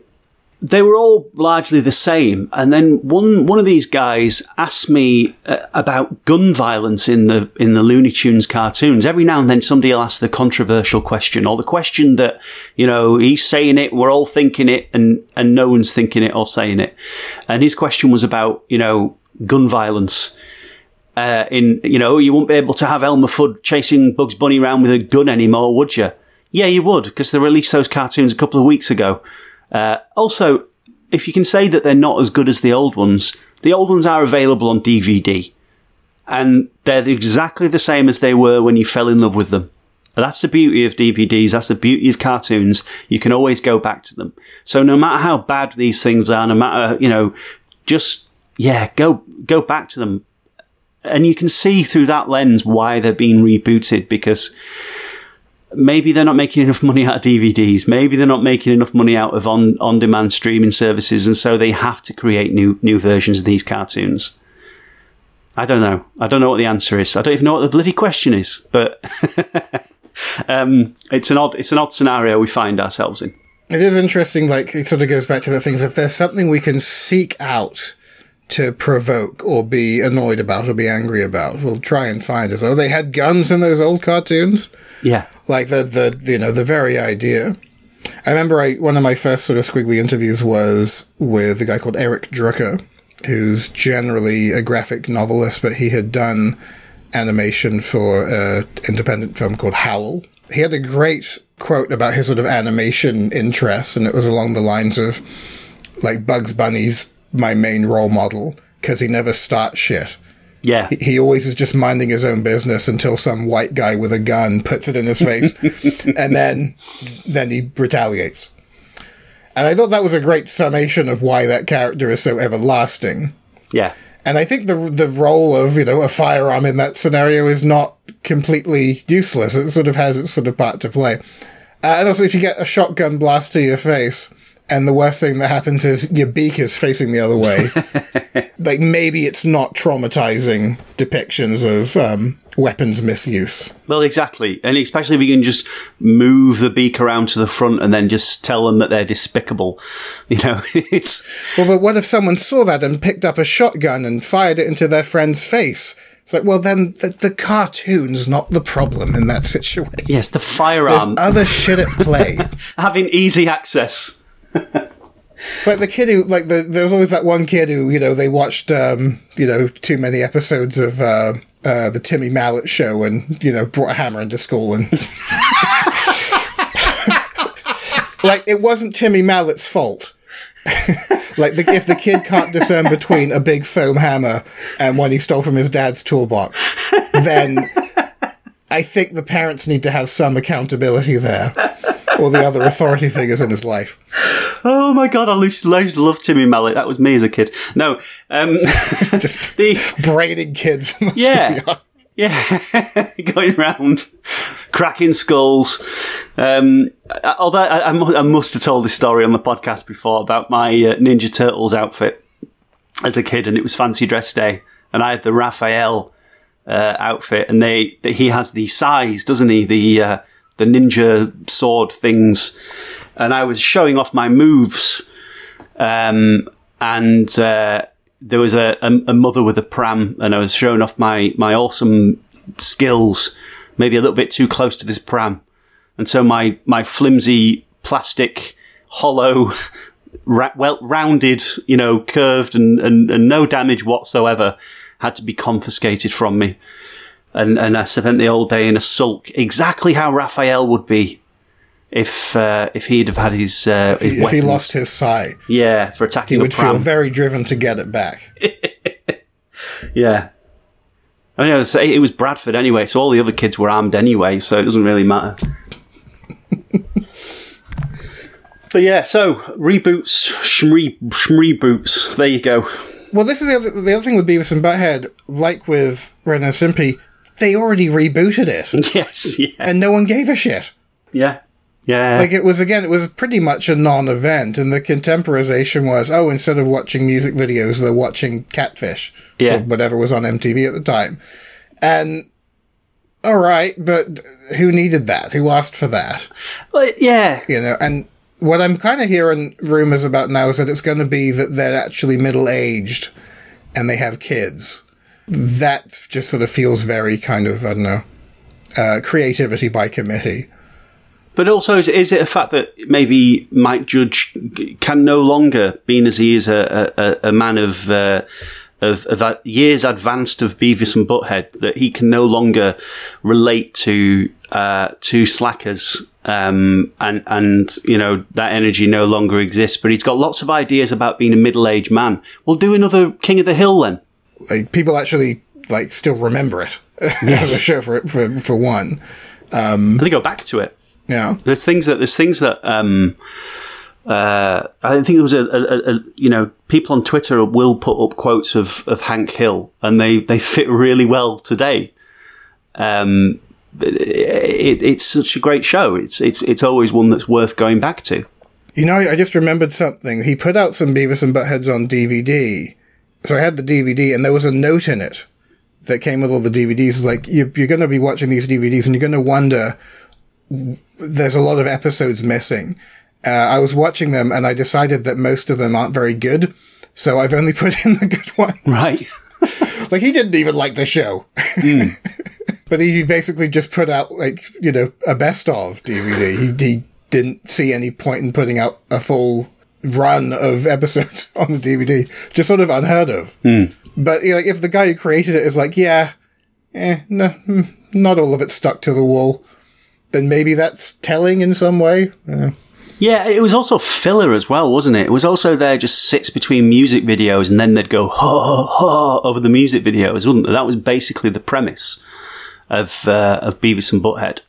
they were all largely the same. And then one one of these guys asked me uh, about gun violence in the in the Looney Tunes cartoons. Every now and then, somebody will ask the controversial question or the question that you know he's saying it, we're all thinking it, and and no one's thinking it or saying it. And his question was about you know gun violence. Uh, in you know, you won't be able to have Elmer Fudd chasing Bugs Bunny around with a gun anymore, would you? Yeah, you would, because they released those cartoons a couple of weeks ago. Uh, also, if you can say that they're not as good as the old ones, the old ones are available on DVD. And they're exactly the same as they were when you fell in love with them. That's the beauty of DVDs. That's the beauty of cartoons. You can always go back to them. So no matter how bad these things are, no matter, you know, just, yeah, go, go back to them. And you can see through that lens why they're being rebooted because maybe they're not making enough money out of DVDs. Maybe they're not making enough money out of on on demand streaming services, and so they have to create new new versions of these cartoons. I don't know. I don't know what the answer is. I don't even know what the bloody question is. But um, it's an odd it's an odd scenario we find ourselves in. It is interesting, like, it sort of goes back to the things if there's something we can seek out to provoke or be annoyed about or be angry about, we'll try and find us. Oh, they had guns in those old cartoons? Yeah. Like the, the, you know, the very idea. I remember I, one of my first sort of squiggly interviews was with a guy called Eric Drooker, who's generally a graphic novelist, but he had done animation for an independent film called Howl. He had a great quote about his sort of animation interests, and it was along the lines of like Bugs Bunny's my main role model because he never starts shit. Yeah. He, he always is just minding his own business until some white guy with a gun puts it in his face, and then then he retaliates. And I thought that was a great summation of why that character is so everlasting. Yeah. And I think the the role of you know a firearm in that scenario is not completely useless. It sort of has its sort of part to play. Uh, and also, if you get a shotgun blast to your face, and the worst thing that happens is your beak is facing the other way, like maybe it's not traumatizing depictions of um, weapons misuse. Well, exactly. And especially if you can just move the beak around to the front and then just tell them that they're despicable. You know, it's. Well, but what if someone saw that and picked up a shotgun and fired it into their friend's face? It's like, well, then the, the cartoon's not the problem in that situation. Yes, the There's firearm. other shit at play. having easy access. It's like the kid who, like, the, there was always that one kid who, you know, they watched, um, you know, too many episodes of uh, uh, the Timmy Mallett show and, you know, brought a hammer into school and. like, it wasn't Timmy Mallett's fault. like, the, if the kid can't discern between a big foam hammer and one he stole from his dad's toolbox, then I think the parents need to have some accountability there. Or the other authority figures in his life. Oh my god, I used to, I used to love Timmy Mallett. That was me as a kid. No, um, Just the braiding kids. the yeah, yeah, going around cracking skulls. Um, although I, I, I must have told this story on the podcast before about my uh, Ninja Turtles outfit as a kid, and it was fancy dress day, and I had the Raphael uh, outfit, and they he has the sais, doesn't he? The uh, the ninja sword things, and I was showing off my moves, um, and uh, there was a, a, a mother with a pram, and I was showing off my my awesome skills, maybe a little bit too close to this pram, and so my my flimsy plastic hollow. Ra- well rounded, you know, curved and, and, and no damage whatsoever had to be confiscated from me and and I spent the whole day in a sulk, exactly how Raphael would be if uh, if he'd have had his, uh, If he, his if he lost his sight, yeah, for attacking, he would feel very driven to get it back. yeah, I mean, it was, it was Bradford anyway, so all the other kids were armed anyway, so it doesn't really matter. but yeah, so reboots, shmre, shmreboots. There you go. Well, this is the other, the other thing with Beavis and Butthead. Like with Ren and Stimpy, they already rebooted it, Yes, yeah, and no one gave a shit. yeah, yeah. Like it was again, it was pretty much a non-event, and the contemporization was, oh, instead of watching music videos, they're watching Catfish, Yeah. or whatever was on MTV at the time. And all right, but who needed that? Who asked for that? Well, yeah, You know, and what I'm kind of hearing rumors about now is that it's going to be that they're actually middle-aged and they have kids. That just sort of feels very kind of I don't know, uh, creativity by committee. But also, is, is it a fact that maybe Mike Judge can no longer, being as he is a, a, a man of, uh, of, of years advanced of Beavis and Butthead, that he can no longer relate to uh, to slackers, um, and and you know that energy no longer exists. But he's got lots of ideas about being a middle aged man. We'll do another King of the Hill then. Like people actually like still remember it as a show for for for one. And they go back to it. Yeah, There's things that there's things that um, uh, I think there was a, a, a you know people on Twitter will put up quotes of, of Hank Hill and they, they fit really well today. Um, it, it's such a great show. It's it's it's always one that's worth going back to. you know, I just remembered something. He put out some Beavis and Buttheads on DVD, so I had the DVD, and there was a note in it that came with all the DVDs. Like you, you're going to be watching these DVDs, and you're going to wonder. There's a lot of episodes missing. Uh, I was watching them, and I decided that most of them aren't very good. So I've only put in the good ones. Right. Like he didn't even like the show. but he basically just put out like, you know, a best of DVD. He, he didn't see any point in putting out a full run of episodes on the DVD. Just sort of unheard of. But you know, like if the guy who created it is like, yeah, eh, no, hmm, not all of it stuck to the wall, then maybe that's telling in some way. Uh, Yeah, it was also filler as well, wasn't it? It was also there just sits between music videos and then they'd go ha ha over the music videos, wasn't it? That was basically the premise of uh, of Beavis and Butthead.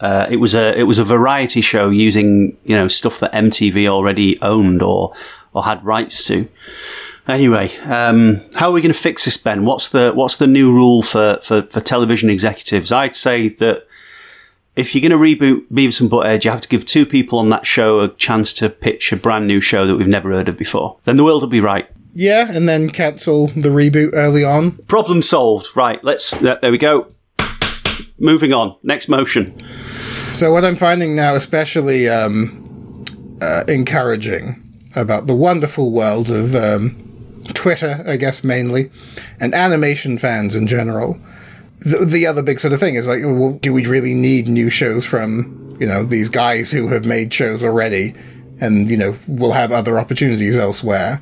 Uh, it was a it was a variety show using you know stuff that MTV already owned or or had rights to. Anyway, um, how are we going to fix this, Ben? What's the what's the new rule for, for, for television executives? I'd say that if you're going to reboot Beavis and Butthead, you have to give two people on that show a chance to pitch a brand new show that we've never heard of before. Then the world will be right. yeah, and then cancel the reboot early on. Problem solved. Right, let's. There there we go. Moving on. Next motion. So what I'm finding now, especially um, uh, encouraging about the wonderful world of um, Twitter, I guess mainly, and animation fans in general. The, the other big sort of thing is like, well, do we really need new shows from you know these guys who have made shows already, and you know will have other opportunities elsewhere?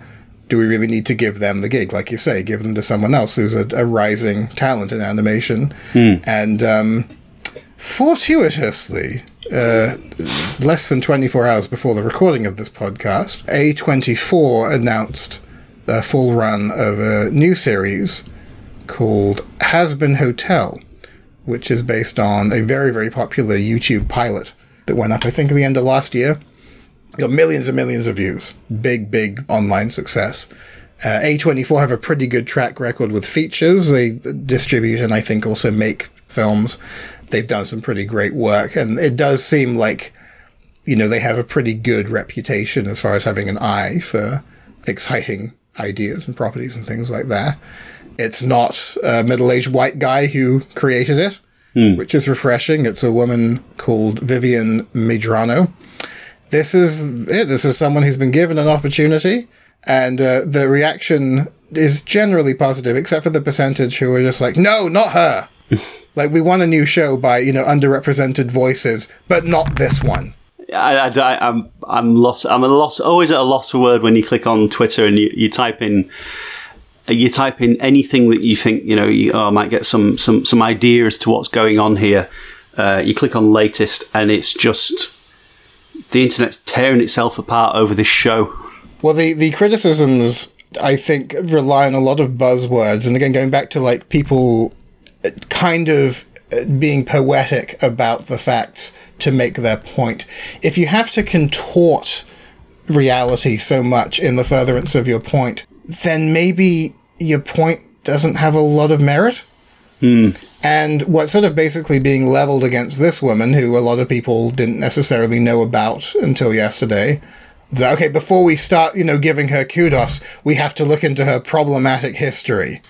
Do we really need to give them the gig, like you say, give them to someone else who's a, a rising talent in animation? And um, fortuitously, uh, less than 24 hours before the recording of this podcast, A24 announced the full run of a new series called Hazbin Hotel, which is based on a very, very popular YouTube pilot that went up, I think, at the end of last year. Got millions and millions of views. Big, big online success. Uh, A24 have a pretty good track record with features. They distribute and I think also make films. They've done some pretty great work, and it does seem like, you know, they have a pretty good reputation as far as having an eye for exciting ideas and properties and things like that. It's not a middle aged white guy who created it, which is refreshing. It's a woman called Vivienne Medrano. This is it. This is someone who's been given an opportunity, and uh, the reaction is generally positive, except for the percentage who are just like, no, not her. like, we want a new show by, you know, underrepresented voices, but not this one. I, I, I, I'm I'm lost. I'm a loss. Always at a loss for word when you click on Twitter and you, you type in you type in anything that you think you know you oh, might get some some some idea as to what's going on here. Uh, you click on latest and it's just the internet's tearing itself apart over this show. Well, the, the criticisms, I think, rely on a lot of buzzwords. And again, going back to like people kind of uh, being poetic about the facts to make their point. If you have to contort reality so much in the furtherance of your point, then maybe your point doesn't have a lot of merit. And what's sort of basically being leveled against this woman, who a lot of people didn't necessarily know about until yesterday. that, Okay, before we start, you know, giving her kudos, we have to look into her problematic history.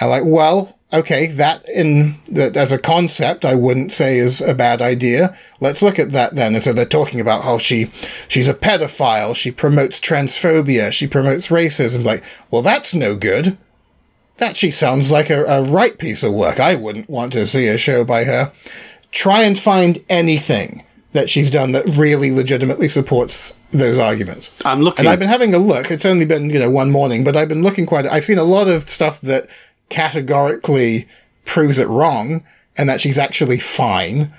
I'm like, well, okay, that in that as a concept, I wouldn't say is a bad idea. Let's look at that then. And so they're talking about how she she's a pedophile, she promotes transphobia, she promotes racism. Like, well, that's no good. That she sounds like a, a right piece of work. I wouldn't want to see a show by her. Try and find anything that she's done that really legitimately supports those arguments. I'm looking. And I've been having a look. It's only been, you know, one morning, but I've been looking quite, I've seen a lot of stuff that categorically proves it wrong and that she's actually fine.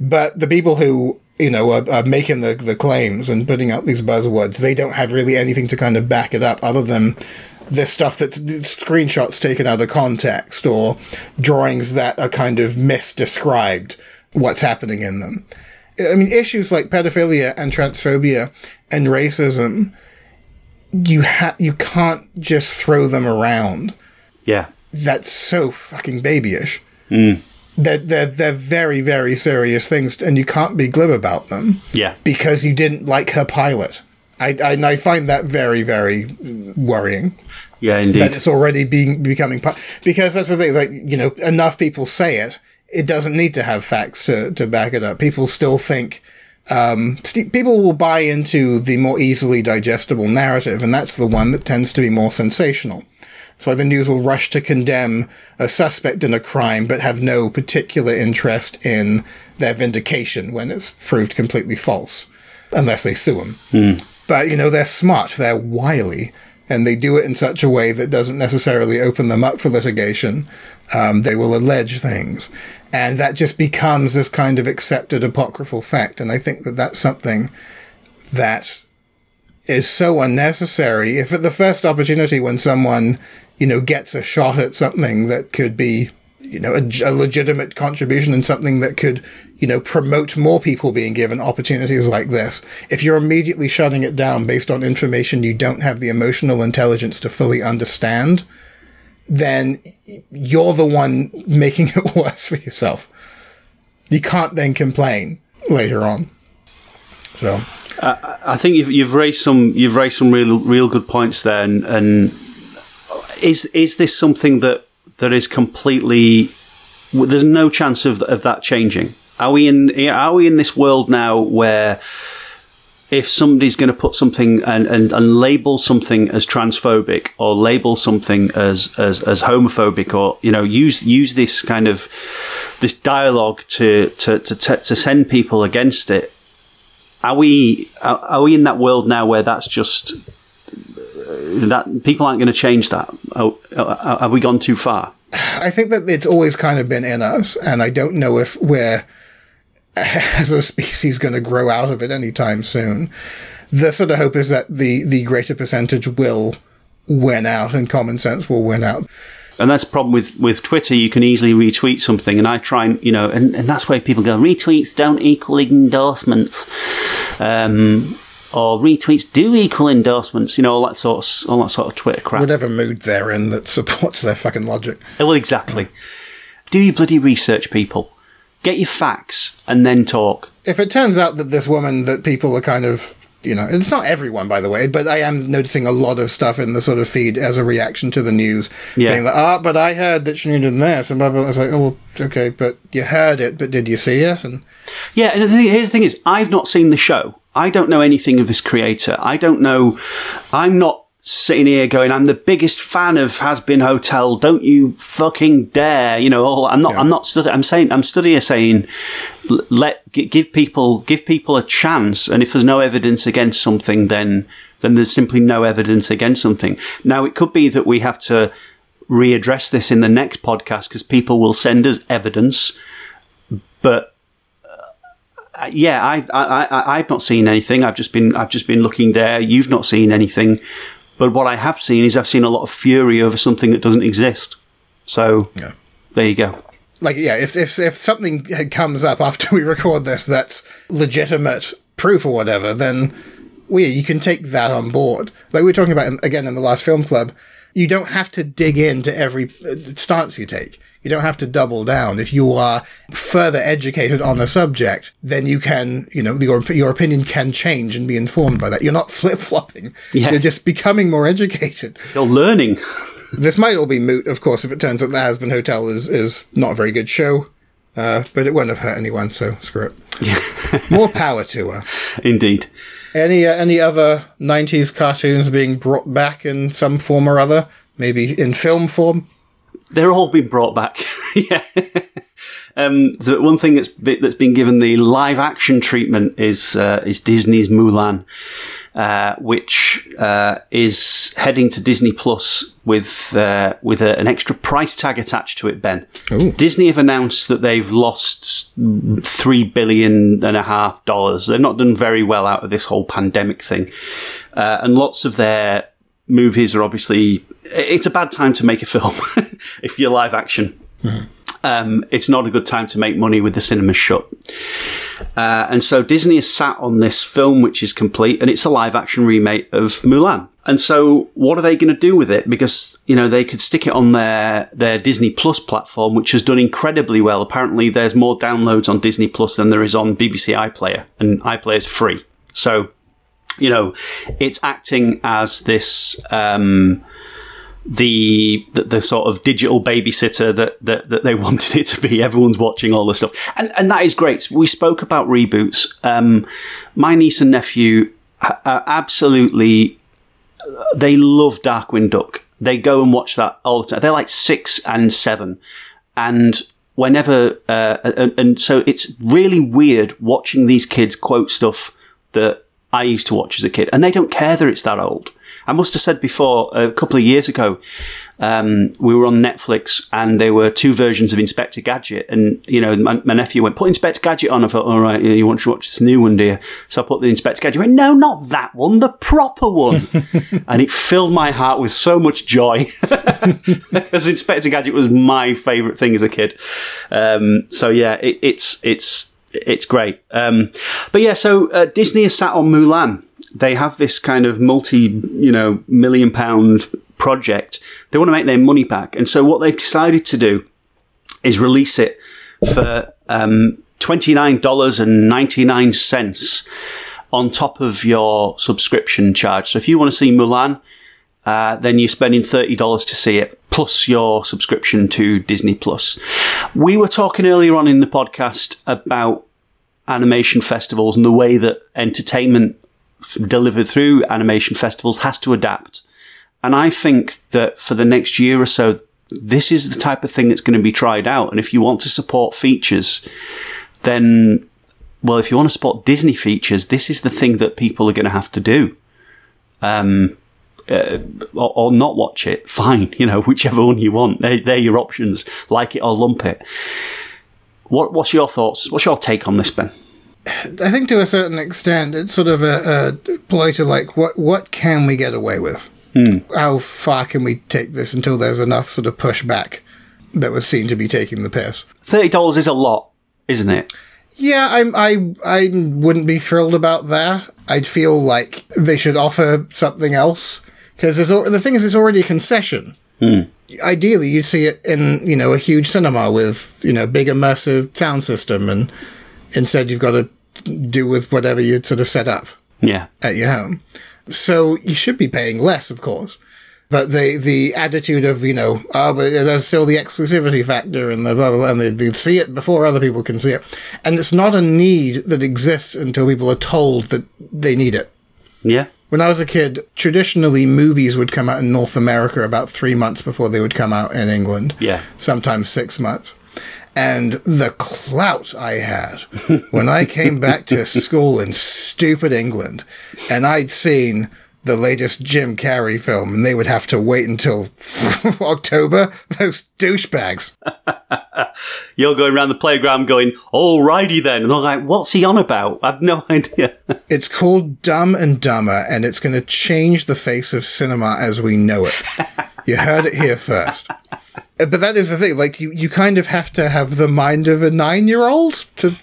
But the people who, you know, are, are making the, the claims and putting out these buzzwords, they don't have really anything to kind of back it up other than this stuff that's screenshots taken out of context or drawings that are kind of misdescribed what's happening in them. I mean, issues like pedophilia and transphobia and racism, you ha- you can't just throw them around. Yeah. That's so fucking babyish. They're, they're, they're very, very serious things, and you can't be glib about them Yeah. because you didn't like her pilot. I, I, I find that very, very worrying Yeah, indeed. that it's already being becoming part because that's the thing like you know enough people say it it doesn't need to have facts to, to back it up people still think um, people will buy into the more easily digestible narrative and that's the one that tends to be more sensational that's why the news will rush to condemn a suspect in a crime but have no particular interest in their vindication when it's proved completely false unless they sue them but you know they're smart they're wily and they do it in such a way that doesn't necessarily open them up for litigation. Um, they will allege things. And that just becomes this kind of accepted apocryphal fact and i think that that's something that is so unnecessary. If at the first opportunity when someone you know gets a shot at something that could be you know a, a legitimate contribution and something that could you know promote more people being given opportunities like this. If you're immediately shutting it down based on information you don't have the emotional intelligence to fully understand then you're the one making it worse for yourself. You can't then complain later on. So. Uh, I think you've, you've raised some you've raised some real real good points there, and, and is is this something that that is completely? There's no chance of of that changing. Are we in Are we in this world now where? If somebody's going to put something and, and, and label something as transphobic or label something as, as, as homophobic or you know use use this kind of this dialogue to to, to, to send people against it, are we are, are we in that world now where that's just that people aren't going to change that? Oh, uh, have we gone too far? I think that it's always kind of been in us, and I don't know if we're, as a species, going to grow out of it anytime soon. The sort of hope is that the, the greater percentage will win out and common sense will win out. And that's the problem with, with Twitter. You can easily retweet something, and I try and you know, and, and that's where people go. Retweets don't equal endorsements, um, or retweets do equal endorsements. You know, all that sort of all that sort of Twitter crap. Whatever mood they're in that supports their fucking logic. Well, exactly. Do your bloody research, people. Get your facts and then talk. If it turns out that this woman that people are kind of you know, it's not everyone, by the way, but I am noticing a lot of stuff in the sort of feed as a reaction to the news. Yeah. Being like, ah, but I heard that she needed this, and blah, blah, blah. It's like, oh, well, okay, but you heard it, but did you see it? And Yeah, and the thing, here's the thing is, I've not seen the show. I don't know anything of this creator. I don't know. I'm not sitting here going, I'm the biggest fan of Hazbin Hotel. Don't you fucking dare. You know, all, I'm not, Yeah. I'm not studying, I'm saying, I'm studying here saying, let, give people, give people a chance. And if there's no evidence against something, then, then there's simply no evidence against something. Now, it could be that we have to readdress this in the next podcast because people will send us evidence, but yeah, I, I, I, I've not seen anything. I've just been, I've just been looking there. You've not seen anything, but what I have seen is I've seen a lot of fury over something that doesn't exist. So, Yeah. there you go. Like, yeah, if, if, if something comes up after we record this that's legitimate proof or whatever, then yeah, you can take that on board. Like we were talking about in, again in the last film club, you don't have to dig into every uh, stance you take. You don't have to double down. If you are further educated on a subject, then you can, you know, your, your opinion can change and be informed by that. You're not flip flopping. Yeah. You're just becoming more educated. You're learning. This might all be moot, of course, if it turns out the Hazbin Hotel is, is not a very good show. Uh, but it won't have hurt anyone, so screw it. more power to her. Indeed. Any uh, any other '90s cartoons being brought back in some form or other? Maybe in film form. They're all been brought back. yeah. Um, the one thing that's that's been given the live action treatment is uh, is Disney's Mulan, uh, which uh, is heading to Disney Plus with uh, with a, an extra price tag attached to it. Ben, Disney have announced that they've lost three billion and a half dollars. They've not done very well out of this whole pandemic thing, uh, and lots of their movies are obviously. It's a bad time to make a film if you're live action um, it's not a good time to make money with the cinemas shut. Uh, and so Disney has sat on this film, which is complete, and it's a live action remake of Mulan. And so, what are they going to do with it? Because you know they could stick it on their their Disney Plus platform, which has done incredibly well. Apparently, there's more downloads on Disney Plus than there is on BBC iPlayer, and iPlayer is free. So, you know, it's acting as this. Um, the, the the sort of digital babysitter that, that that they wanted it to be. Everyone's watching all the stuff, and and that is great. We spoke about reboots. Um, my niece and nephew are absolutely they love Darkwing Duck. They go and watch that all the time. They're like six and seven, and whenever uh, and, and so it's really weird watching these kids quote stuff that I used to watch as a kid, and they don't care that it's that old. I must have said before a couple of years ago, um, we were on Netflix and there were two versions of Inspector Gadget, and you know my, my nephew went put Inspector Gadget on. I thought, all right, you want to watch this new one, dear? So I put the Inspector Gadget. He went, no, not that one, the proper one, and it filled my heart with so much joy because Inspector Gadget was my favourite thing as a kid. Um, so yeah, it, it's it's it's great. Um, but yeah, so uh, Disney has sat on Mulan. They have this kind of multi, you know, million pound project. They want to make their money back, and so what they've decided to do is release it for um, twenty nine dollars and ninety nine cents on top of your subscription charge. So if you want to see Mulan, uh, then you're spending thirty dollars to see it plus your subscription to Disney Plus. We were talking earlier on in the podcast about animation festivals and the way that entertainment delivered through animation festivals has to adapt. And I think that for the next year or so, this is the type of thing that's going to be tried out. And if you want to support features, then, well, if you want to support Disney features, this is the thing that people are going to have to do. Um, uh, or, or not watch it, fine. You know, whichever one you want. They, they're your options. Like it or lump it. What, what's your thoughts? What's your take on this, Ben? I think to a certain extent, it's sort of a, a play to like what what can we get away with? How far can we take this until there's enough sort of pushback that was seen to be taking the piss? Thirty dollars is a lot, isn't it? Yeah, I'm, I I wouldn't be thrilled about that. I'd feel like they should offer something else because the thing is, it's already a concession. Hmm. Ideally, you'd see it in you know a huge cinema with you know big immersive sound system, and instead you've got to do with whatever you'd sort of set up Yeah. at your home. So you should be paying less, of course. But the the attitude of you know, oh, but there's still the exclusivity factor and the blah blah, blah and they, they see it before other people can see it, and it's not a need that exists until people are told that they need it. Yeah. When I was a kid, traditionally movies would come out in North America about three months before they would come out in England. Yeah. Sometimes six months. And the clout I had when I came back to school in stupid England and I'd seen the latest Jim Carrey film and they would have to wait until October. Those douchebags. You're going around the playground going, alrighty then. And I'm like, what's he on about? I've no idea. It's called Dumb and Dumber and it's going to change the face of cinema as we know it. You heard it here first. Uh, But that is the thing. Like you, you kind of have to have the mind of a nine-year-old to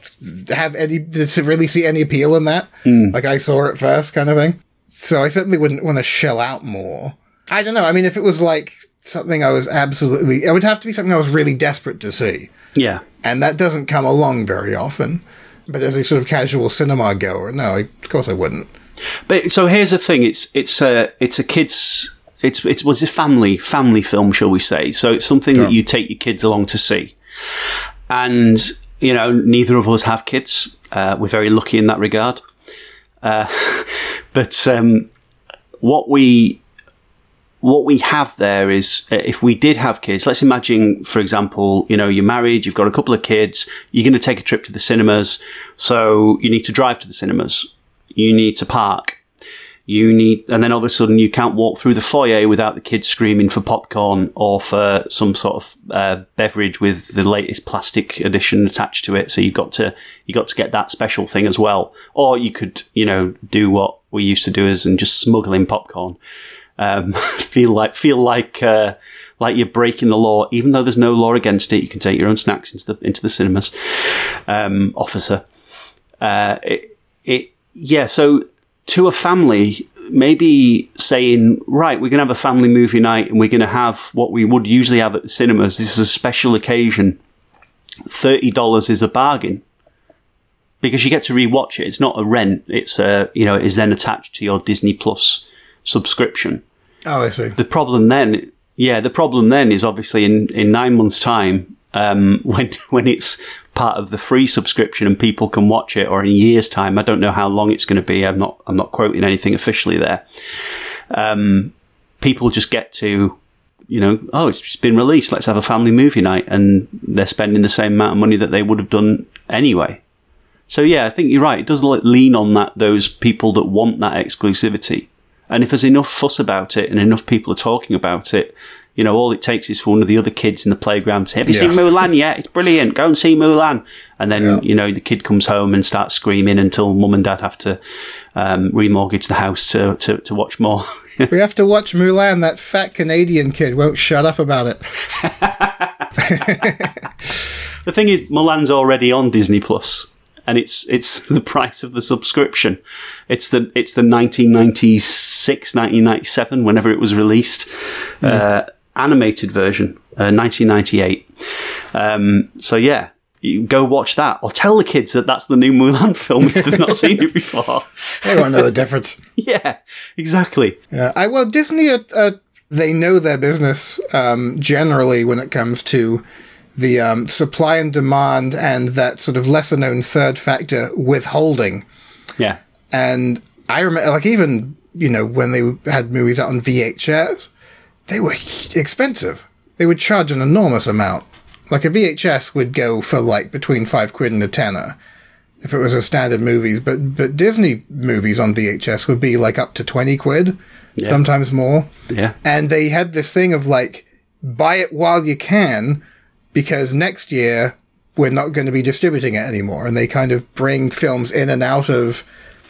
have any to really see any appeal in that. Like I saw it first, kind of thing. So I certainly wouldn't want to shell out more. I don't know. I mean, if it was like something I was absolutely, it would have to be something I was really desperate to see, Yeah. and that doesn't come along very often. But as a sort of casual cinema goer, no, I, of course I wouldn't. But so here's the thing: it's it's a it's a kids. It's it's was a family family film, shall we say? So it's something that you take your kids along to see, and you know neither of us have kids. Uh, we're very lucky in that regard. Uh, but um, what we what we have there is uh, if we did have kids, let's imagine, for example, you know, you're married, you've got a couple of kids, you're going to take a trip to the cinemas. So you need to drive to the cinemas. You need to park. You need, and then all of a sudden you can't walk through the foyer without the kids screaming for popcorn or for some sort of uh, beverage with the latest plastic edition attached to it. So you've got to, you got to get that special thing as well. Or you could, you know, do what we used to do is and just smuggle in popcorn um, feel like feel like uh, like you're breaking the law, even though there's no law against it. You can take your own snacks into the into the cinemas, um, officer. Uh, it, it yeah. So to a family, maybe saying right, we're going to have a family movie night, and we're going to have what we would usually have at the cinemas. This is a special occasion. Thirty dollars is a bargain because you get to rewatch it. It's not a rent. It's a you know it is then attached to your Disney Plus subscription. Oh, I see. The problem then, yeah, the problem then is obviously in, in nine months' time, um, when when it's part of the free subscription and people can watch it, or in a year's time, I don't know how long it's going to be. I'm not I'm not quoting anything officially there. Um, people just get to, you know, oh, it's just been released. Let's have a family movie night, and they're spending the same amount of money that they would have done anyway. So yeah, I think you're right. It does le- lean on that those people that want that exclusivity. And if there's enough fuss about it and enough people are talking about it, you know, all it takes is for one of the other kids in the playground to, say, have you seen Mulan yet? It's brilliant. Go and see Mulan. And then, Yeah. you know, the kid comes home and starts screaming until mum and dad have to um, remortgage the house to, to, to watch more. We have to watch Mulan. That fat Canadian kid won't shut up about it. the thing is, Mulan's already on Disney Plus. And it's it's the price of the subscription. It's the it's the 1996, 1997, whenever it was released, uh, animated version, uh, 1998. Um, so yeah, you go watch that, or tell the kids that that's the new Mulan film if they've not seen it before. They won't know the difference. yeah, exactly. Yeah, I well Disney uh, uh, they know their business um, generally when it comes to the um, supply and demand and that sort of lesser known third factor withholding. Yeah, And I remember, like even you know when they had movies out on VHS, they were expensive. They would charge an enormous amount. Like a VHS would go for like between five quid and a tenner if it was a standard movies, but but Disney movies on VHS would be like up to twenty quid, sometimes more. yeah, And they had this thing of like, buy it while you can, because next year we're not going to be distributing it anymore. And they kind of bring films in and out of,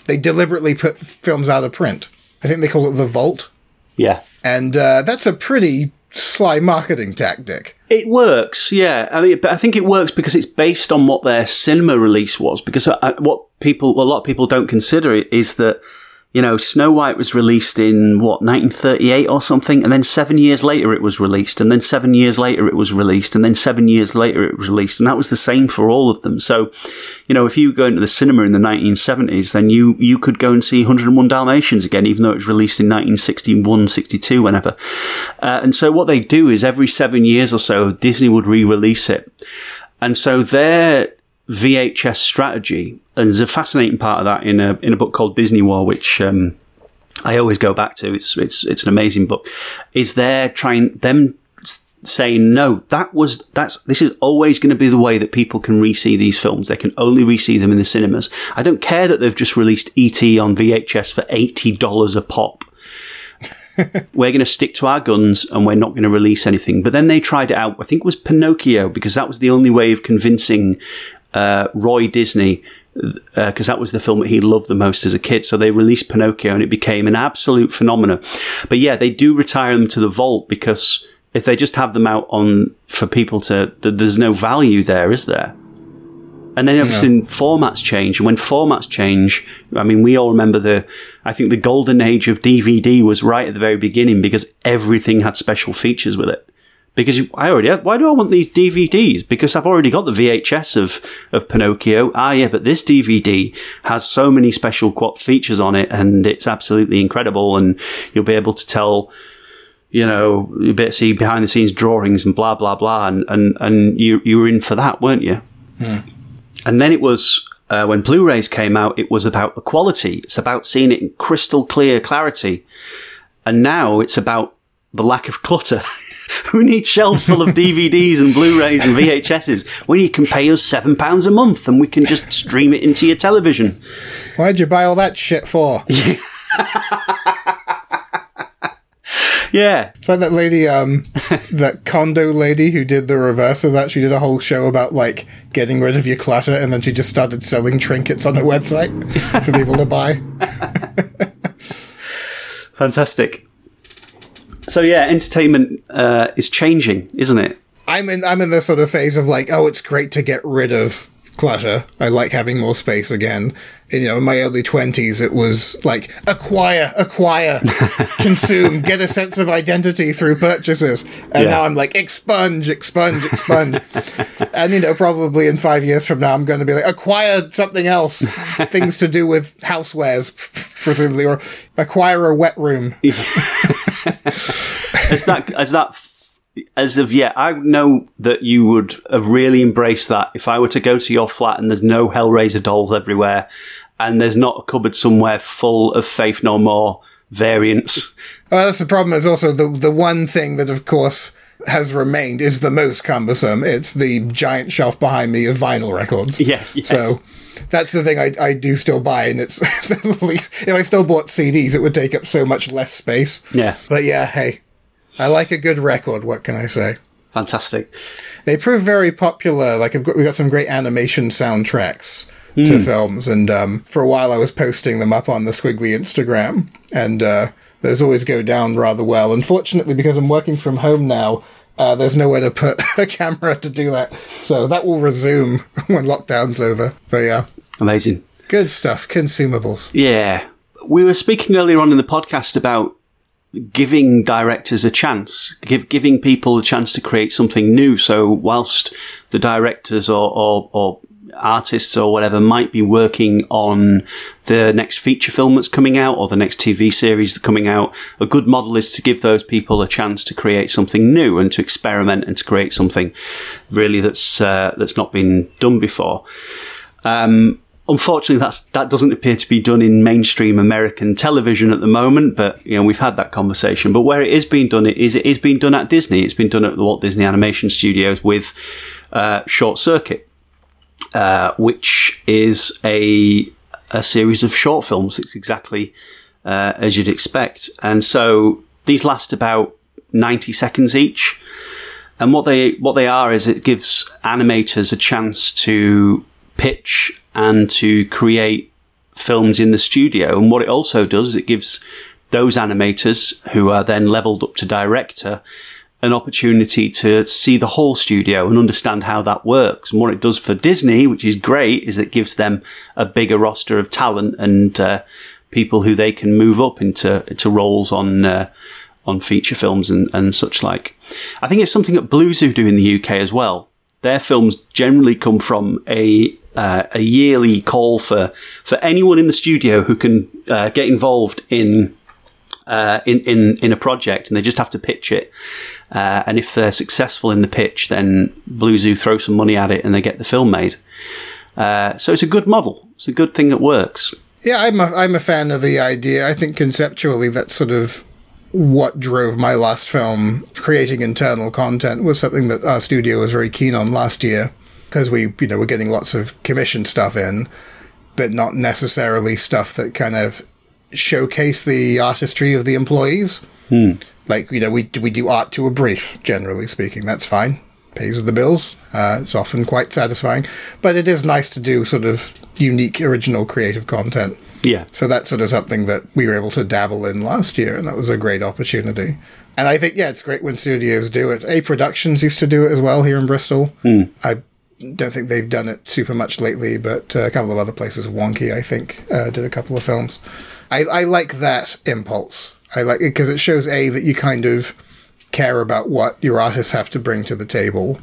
they deliberately put films out of print. I think they call it the vault. yeah. And uh, that's a pretty sly marketing tactic. It works, yeah. I mean, I think it works because it's based on what their cinema release was. Because uh, what people, a lot of people don't consider it is that, you know, Snow White was released in what 1938 or something, and then seven years later it was released, and then seven years later it was released, and then seven years later it was released, and that was the same for all of them. So, you know, if you go into the cinema in the 1970s, then you you could go and see 101 Dalmatians again, even though it was released in 1961, 62, whenever. Uh, and so what they do is every seven years or so, Disney would re-release it. And so their VHS strategy, and there's a fascinating part of that in a in a book called Disney War, which um, I always go back to. It's it's it's an amazing book. Is they're trying them saying no, that was that's this is always going to be the way that people can re-see these films. They can only re-see them in the cinemas. I don't care that they've just released ET on VHS for eighty dollars a pop we're going to stick to our guns and we're not going to release anything. But then they tried it out. I think it was Pinocchio because that was the only way of convincing uh, Roy Disney because that was the film that he loved the most as a kid. So they released Pinocchio and it became an absolute phenomenon. But yeah, they do retire them to the vault because if they just have them out on for people to, there's no value there, is there? And then obviously formats change, and when formats change, I mean, we all remember the, I think the golden age of DVD was right at the very beginning because everything had special features with it. Because I already, had, why do I want these DVDs? Because I've already got the VHS of, of Pinocchio. Ah, yeah, but this DVD has so many special features on it, and it's absolutely incredible, and you'll be able to tell, you know, you bit see behind the scenes drawings and blah blah blah, and and and you you were in for that, weren't you? And then it was uh, when Blu-rays came out, it was about the quality. It's about seeing it in crystal clear clarity. And now it's about the lack of clutter. Who needs shelves full of DVDs and Blu-rays and VHSs when you can pay us seven pounds a month and we can just stream it into your television? Why'd you buy all that shit for? Yeah, It's like that lady, um, that Kondo lady who did the reverse of that. She did a whole show about like getting rid of your clutter, and then she just started selling trinkets on her website for people to buy. fantastic. So yeah, entertainment uh, is changing, isn't it? I'm in. I'm in this sort of phase of like, oh, it's great to get rid of clutter. I like having more space again. In, you know, in my early twenties, it was like acquire, acquire, consume, get a sense of identity through purchases. And Yeah. now I'm like expunge, expunge, expunge. and you know, probably in five years from now, I'm going to be like acquire something else, things to do with housewares, presumably, or acquire a wet room. As that, as that, as of yet, I know that you would have really embraced that if I were to go to your flat and there's no Hellraiser dolls everywhere, and there's not a cupboard somewhere full of Faith No More variants. Well, that's the problem. Is also the the one thing that, of course, has remained is the most cumbersome. It's the giant shelf behind me of vinyl records. Yeah, yes. So that's the thing I, I do still buy, and it's if I still bought CDs, it would take up so much less space. Yeah, But yeah, hey, I like a good record. What can I say? fantastic. They prove very popular. Like I've got, we got some great animation soundtracks to films, and um, for a while I was posting them up on the Skwigly Instagram, and uh, those always go down rather well. Unfortunately, because I'm working from home now. Uh, there's nowhere to put a camera to do that, so that will resume when lockdown's over. But yeah, Amazing. good stuff. Consumables. Yeah. We were speaking earlier on in the podcast about giving directors a chance, give, giving people a chance to create something new. So whilst the directors or, or, or artists or whatever might be working on the next feature film that's coming out or the next TV series that's coming out, a good model is to give those people a chance to create something new and to experiment and to create something really that's uh, that's not been done before. Um, unfortunately, that's that doesn't appear to be done in mainstream American television at the moment. But you know, we've had that conversation. But where it is being done, it is it is being done at Disney. It's been done at the Walt Disney Animation Studios with uh, Short Circuit, uh, which is a a series of short films. It's exactly uh, as you'd expect, and so these last about ninety seconds each. And what they what they are is it gives animators a chance to pitch and to create films in the studio. And what it also does is it gives those animators who are then leveled up to director an opportunity to see the whole studio and understand how that works. And what it does for Disney, which is great, is it gives them a bigger roster of talent and uh, people who they can move up into into roles on uh, on feature films and, and such like. I think it's something that Blue Zoo do in the UK as well. Their films generally come from a uh, a yearly call for for anyone in the studio who can uh, get involved in uh, in, in in a project, and they just have to pitch it. Uh, and if they're successful in the pitch, then Blue Zoo throw some money at it, and they get the film made. Uh, so it's a good model. It's a good thing that works. Yeah, I'm a, I'm a fan of the idea. I think conceptually that's sort of what drove my last film. Creating internal content was something that our studio was very keen on last year because we, you know, were getting lots of commission stuff in, but not necessarily stuff that kind of showcase the artistry of the employees. Like, you know, we we do art to a brief, generally speaking. That's fine. pays the bills. Uh, it's often quite satisfying, but it is nice to do sort of unique, original, creative content. Yeah. So that's sort of something that we were able to dabble in last year, and that was a great opportunity. And I think, yeah, it's great when studios do it. A Productions used to do it as well here in Bristol. I don't think they've done it super much lately, but uh, a couple of other places, Wonky, I think, uh, did a couple of films. I, I like that impulse. I like it because it shows A, that you kind of care about what your artists have to bring to the table,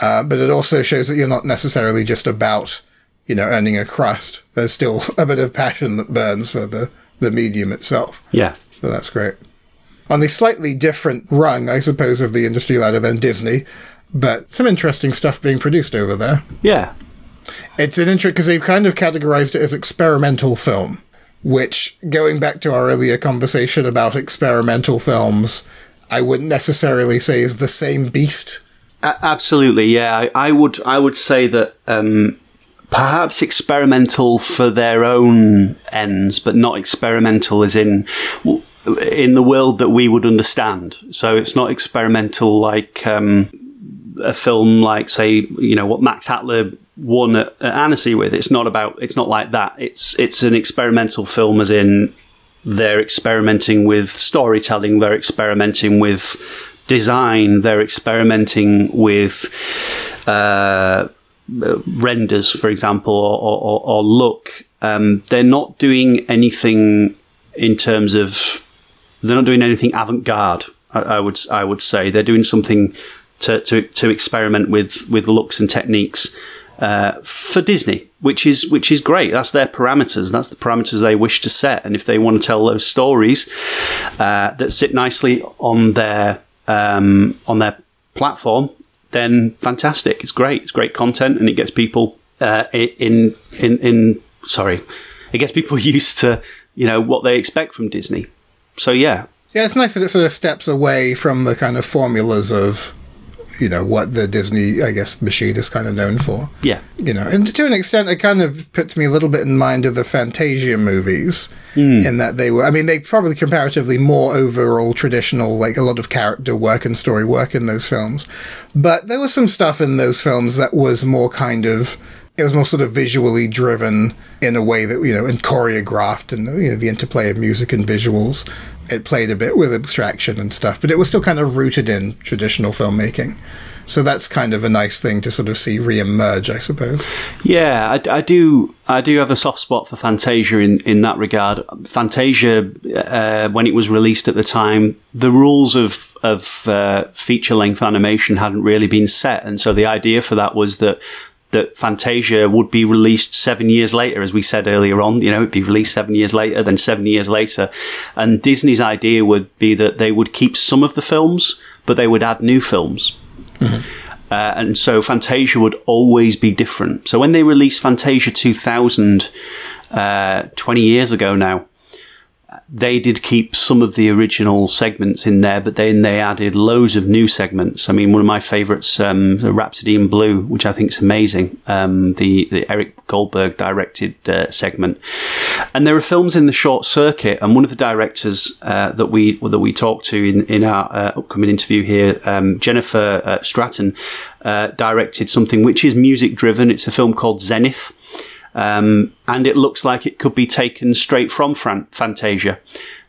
uh, but it also shows that you're not necessarily just about, you know, earning a crust. There's still a bit of passion that burns for the, the medium itself. Yeah. So that's great. On the slightly different rung, I suppose, of the industry ladder than Disney, but some interesting stuff being produced over there. Yeah. It's an intro because they've kind of categorized it as experimental film, which, going back to our earlier conversation about experimental films, I wouldn't necessarily say is the same beast. A- absolutely, yeah. I, I would I would say that um, perhaps experimental for their own ends, but not experimental as in w- in the world that we would understand. So it's not experimental like um, a film like say you know what Max Hattler won at, at Annecy with. It's not about it's not like that. It's it's an experimental film as in they're experimenting with storytelling, they're experimenting with design, they're experimenting with uh, renders, for example, or, or, or look. Um, they're not doing anything in terms of they're not doing anything avant-garde. I, I would I would say they're doing something to, to, to experiment with with looks and techniques uh, for Disney, which is which is great. That's their parameters. That's the parameters they wish to set. And if they want to tell those stories uh, that sit nicely on their um, on their platform, then fantastic. It's great. It's great content, and it gets people uh, in in in sorry, it gets people used to you know what they expect from Disney. So yeah, Yeah, it's nice that it sort of steps away from the kind of formulas of, you know, what the Disney, I guess, machine is kind of known for. yeah, you know, and to an extent, it kind of puts me a little bit in mind of the Fantasia movies, hmm. in that they were, I mean, they probably comparatively more overall traditional, like a lot of character work and story work in those films. But there was some stuff in those films that was more kind of, it was more sort of visually driven in a way that, you know, and choreographed and, you know, the interplay of music and visuals. It played a bit with abstraction and stuff, but it was still kind of rooted in traditional filmmaking. So that's kind of a nice thing to sort of see re-emerge, I suppose. Yeah, I, I do. I do have a soft spot for Fantasia in, in that regard. Fantasia, uh, when it was released at the time, the rules of of uh, feature length animation hadn't really been set, and so the idea for that was that that Fantasia would be released seven years later, as we said earlier on. You know, it'd be released seven years later, then seven years later, and Disney's idea would be that they would keep some of the films, but they would add new films. Uh, and so Fantasia would always be different. So when they released Fantasia 2000, uh, 20 years ago now, they did keep some of the original segments in there, but then they added loads of new segments. I mean, one of my favourites, um, Rhapsody in Blue, which I think is amazing, um, the, the Eric Goldberg directed uh, segment. And there are films in the short circuit, and one of the directors uh, that we that we talked to in in our uh, upcoming interview here, um, Jennifer uh, Stratton, uh, directed something which is music driven. It's a film called Zenith. Um, and it looks like it could be taken straight from Fran- Fantasia.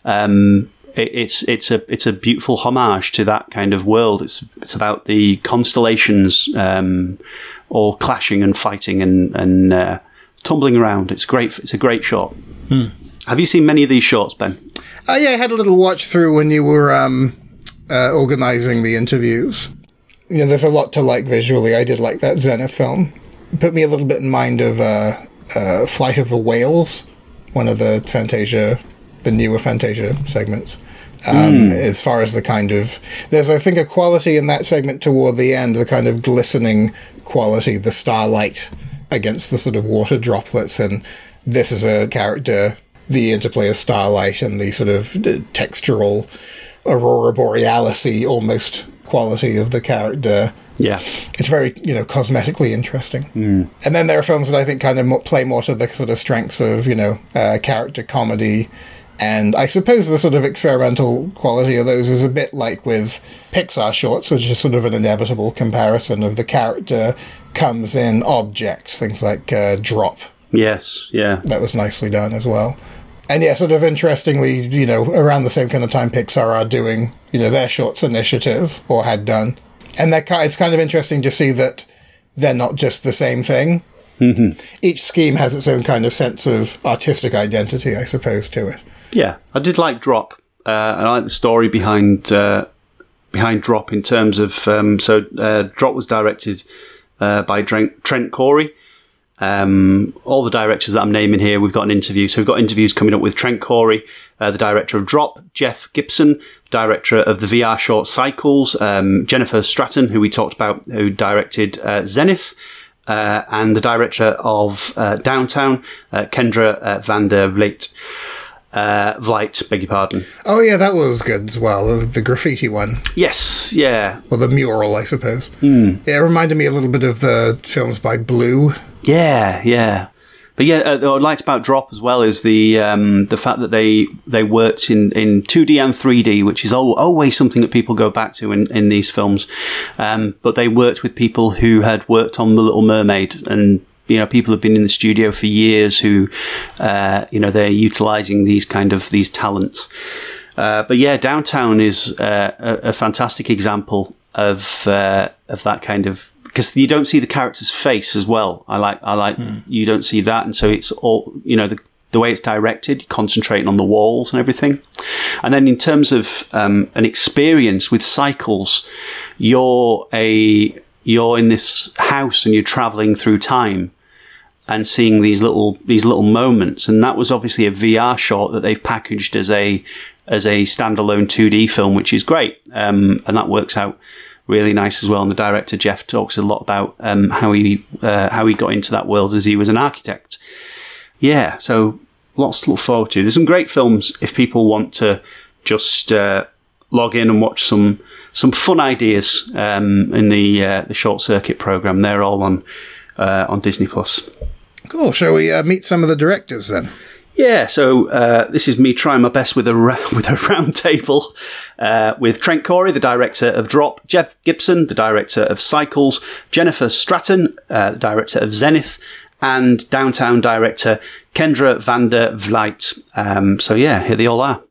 Um, it, it's it's a it's a beautiful homage to that kind of world. It's it's about the constellations um, all clashing and fighting and and uh, tumbling around. It's great. It's a great shot. Have you seen many of these shorts, Ben? Uh, yeah, I had a little watch through when you were um, uh, organizing the interviews. You know, there's a lot to like visually. I did like that Zenith film. Put me a little bit in mind of uh, uh, Flight of the Whales, one of the Fantasia, the newer Fantasia segments. Um, As far as the kind of, there's I think a quality in that segment toward the end, the kind of glistening quality, the starlight against the sort of water droplets, and this is a character, the interplay of starlight and the sort of uh, textural aurora borealis almost quality of the character Yeah. it's very you know cosmetically interesting and then there are films that i think kind of play more to the sort of strengths of you know uh, character comedy And I suppose the sort of experimental quality of those is a bit like with Pixar shorts, which is sort of an inevitable comparison of the character comes in objects, things like uh, Drop. Yes, yeah. That was nicely done as well. And yeah, sort of interestingly, you know, around the same kind of time Pixar are doing, you know, their shorts initiative, or had done. And that it's kind of interesting to see that they're not just the same thing. Mm-hmm. Each scheme has its own kind of sense of artistic identity, I suppose, to it. Yeah, I did like Drop. Uh, I like the story behind uh, behind Drop in terms of um, so uh, Drop was directed uh, by Trent, Trent Correy. Um, all the directors that I'm naming here, we've got an interview. So we've got interviews coming up with Trent Correy, uh, the director of Drop, Jeff Gibson, director of the VR short Cycles, um, Jennifer Stratton, who we talked about, who directed uh, Zenith, uh, and the director of uh, Downtown, uh, Kendra uh, van der Vliet. Uh, Vliet, beg your pardon. Oh yeah, that was good as well. The, the graffiti one. Yes, yeah. Or the mural, I suppose. Hmm. Yeah, it reminded me a little bit of the films by Blu. Yeah, yeah. But yeah, uh, what I liked about Drop as well is the um, the fact that they they worked in, in 2D and 3D, which is always something that people go back to in, in these films. Um, but they worked with people who had worked on The Little Mermaid and you know, people have been in the studio for years who, uh, you know, they're utilizing these kind of these talents. Uh, but yeah, downtown is uh, a, a, fantastic example of uh, of that kind of because you don't see the character's face as well. I like I like mm. you don't see that, and so it's all you know the the way it's directed, concentrating on the walls and everything. And then in terms of um, an experience with cycles, you're a you're in this house and you're traveling through time and seeing these little these little moments. And that was obviously a VR short that they've packaged as a as a standalone 2D film, which is great, um, and that works out really nice as well. And the director Jeff talks a lot about um, how he uh, how he got into that world as he was an architect. Yeah, so lots to look forward to. There's some great films if people want to just uh, log in and watch some some fun ideas um, in the uh, the short circuit program. They're all on uh, on Disney Plus. Cool. Shall we uh, meet some of the directors then? Yeah, so uh, this is me trying my best with a with a round table uh, with Trent Correy, the director of Drop, Jeff Gibson, the director of Cycles, Jennifer Stratton, uh, the director of Zenith, and Downtown director Kendra van der Vliet. Um, so yeah, here they all are.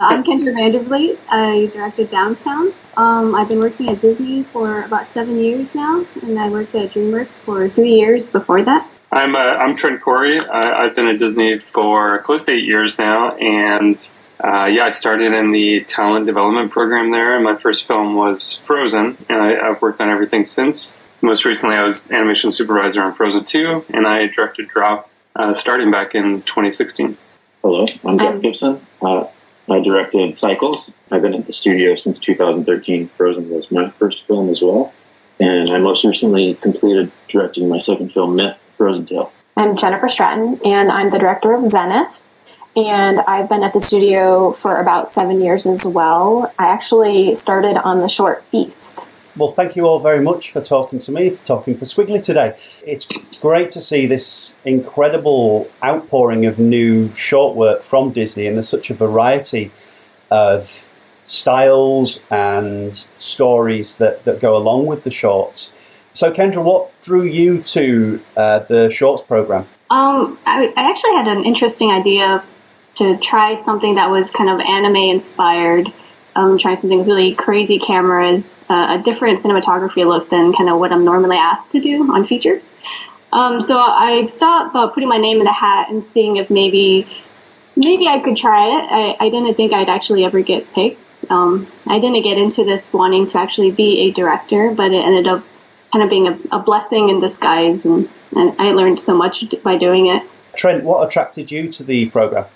I'm Kendra van der Vliet. I directed Downtown. Um, I've been working at Disney for about seven years now, and I worked at DreamWorks for three years before that. I'm uh, I'm Trent Correy. I've been at Disney for close to eight years now, and uh, yeah, I started in the talent development program there. And my first film was Frozen, and I, have worked on everything since. Most recently, I was animation supervisor on Frozen 2, and I directed Drop uh, starting back in 2016. Hello, I'm Jeff Gibson. Uh, I directed Cycles. I've been at the studio since 2013. Frozen was my first film as well. And I most recently completed directing my second film, Myth, Frozen Tale. I'm Jennifer Stratton, and I'm the director of Zenith. And I've been at the studio for about seven years as well. I actually started on the short Feast. Well, thank you all very much for talking to me, for talking for Skwigly today. It's great to see this incredible outpouring of new short work from Disney, and there's such a variety of styles and stories that, that go along with the shorts. So, Kendra, what drew you to uh, the shorts program? Um, I, I, actually had an interesting idea to try something that was kind of anime inspired. Um, try something with really crazy cameras, uh, a different cinematography look than kind of what I'm normally asked to do on features. Um, so I thought about putting my name in the hat and seeing if maybe maybe I could try it. I, I didn't think I'd actually ever get picked. Um, I didn't get into this wanting to actually be a director, but it ended up kind of being a, a blessing in disguise, and, and I learned so much by doing it. Trent, what attracted you to the program?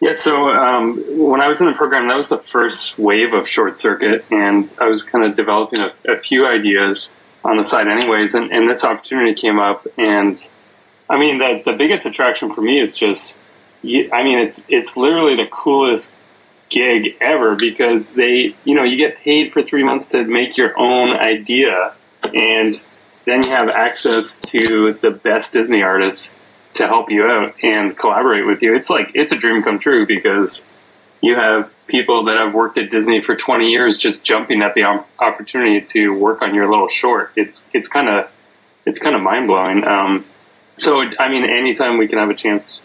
Yeah, so um, when I was in the program, that was the first wave of short circuit, and I was kind of developing a, a few ideas on the side, anyways. And, and, this opportunity came up, and I mean, the the biggest attraction for me is just, I mean, it's it's literally the coolest gig ever because they, you know, you get paid for three months to make your own idea and then you have access to the best Disney artists to help you out and collaborate with you. It's like it's a dream come true because you have people that have worked at Disney for 20 years just jumping at the opportunity to work on your little short. It's it's kind of it's kind of mind blowing. Um, so I mean, anytime we can have a chance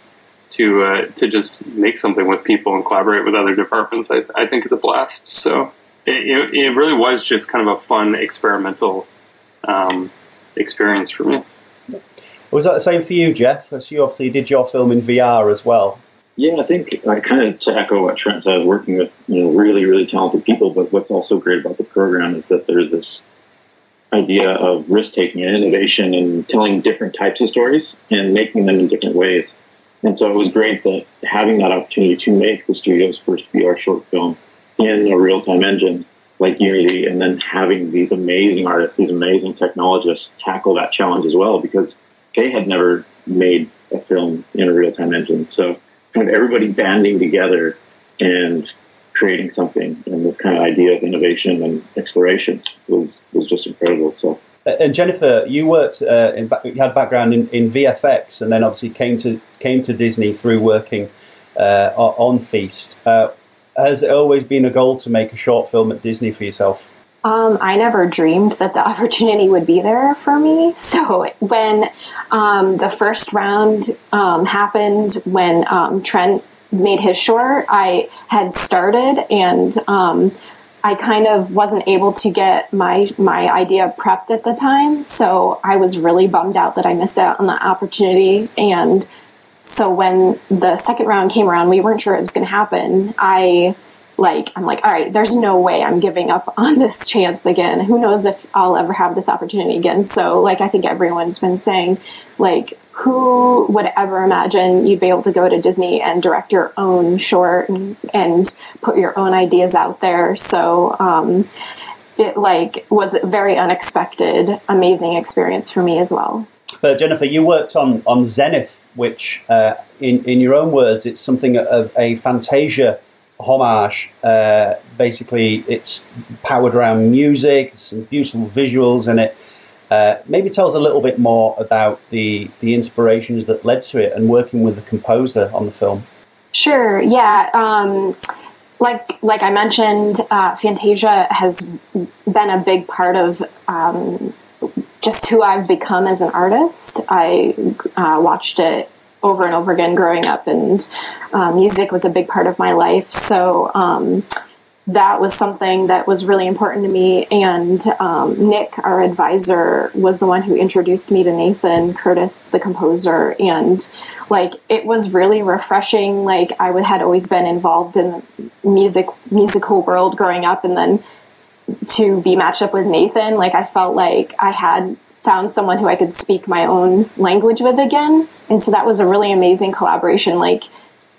to uh, to just make something with people and collaborate with other departments, I, I think is a blast. So it, it, it, really was just kind of a fun experimental um, experience for me. Was that the same for you, Jeff? So you obviously did your film in VR as well. Yeah, I think I kind of to echo what Trent said, working with you know really really talented people. But what's also great about the program is that there's this idea of risk taking and innovation and telling different types of stories and making them in different ways. And so it was great that having that opportunity to make the studio's first VR short film in a real time engine like Unity, and then having these amazing artists, these amazing technologists tackle that challenge as well, because they had never made a film in a real time engine. So kind of everybody banding together and creating something and this kind of idea of innovation and exploration was, was just incredible. So. And Jennifer, you worked uh, in, you had background in, in VFX, and then obviously came to came to Disney through working uh, on Feast. Uh, has it always been a goal to make a short film at Disney for yourself? Um, I never dreamed that the opportunity would be there for me. So when um, the first round um, happened, when um, Trent made his short, I had started and um, I kind of wasn't able to get my my idea prepped at the time. So I was really bummed out that I missed out on the opportunity and so when the second round came around, we weren't sure it was going to happen. I like I'm like, all right, there's no way I'm giving up on this chance again. Who knows if I'll ever have this opportunity again? So like I think everyone's been saying, like, who would ever imagine you'd be able to go to Disney and direct your own short and, and put your own ideas out there? So um, it like was a very unexpected, amazing experience for me as well. But Jennifer, you worked on on Zenith, which, uh, in in your own words, it's something of a Fantasia homage. Uh, basically, it's powered around music, some beautiful visuals, in it uh, maybe tells a little bit more about the the inspirations that led to it and working with the composer on the film. Sure. Yeah. Um, like like I mentioned, uh, Fantasia has been a big part of um, just who I've become as an artist. I uh, watched it over and over again growing up, and um, music was a big part of my life. So um, that was something that was really important to me. And um, Nick, our advisor, was the one who introduced me to Nathan Curtis, the composer. And like it was really refreshing. Like I had always been involved in the music musical world growing up, and then to be matched up with Nathan, like I felt like I had found someone who I could speak my own language with again. And so that was a really amazing collaboration. Like,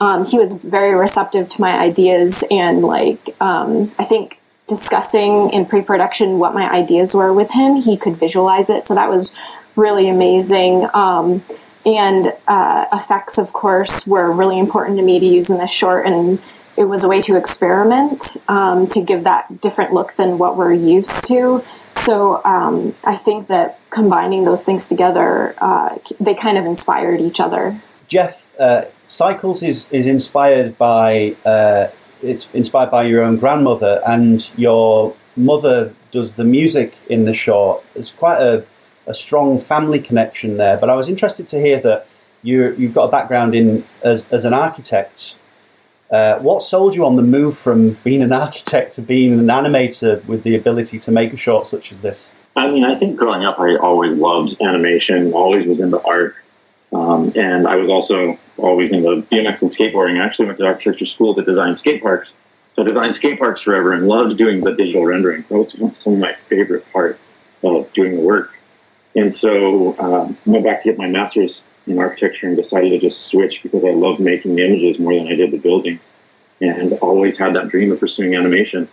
um, he was very receptive to my ideas and like, um, I think discussing in pre-production what my ideas were with him, he could visualize it. So that was really amazing. Um, and uh, effects, of course, were really important to me to use in this short. And it was a way to experiment um, to give that different look than what we're used to. So um, I think that combining those things together, uh, they kind of inspired each other. Jeff, uh, Cycles is is inspired by uh, it's inspired by your own grandmother, and your mother does the music in the short. It's quite a, a strong family connection there. But I was interested to hear that you you've got a background in as as an architect uh, what sold you on the move from being an architect to being an animator with the ability to make a short such as this? I mean, I think growing up, I always loved animation, always was into art. Um, and I was also always into BMX and skateboarding. I actually went to architecture school to design skate parks. So I designed skate parks forever and loved doing the digital rendering. That was some of my favorite parts of doing the work. And so um, I went back to get my master's in architecture and decided to just switch because I loved making the images more than I did the building and always had that dream of pursuing animation.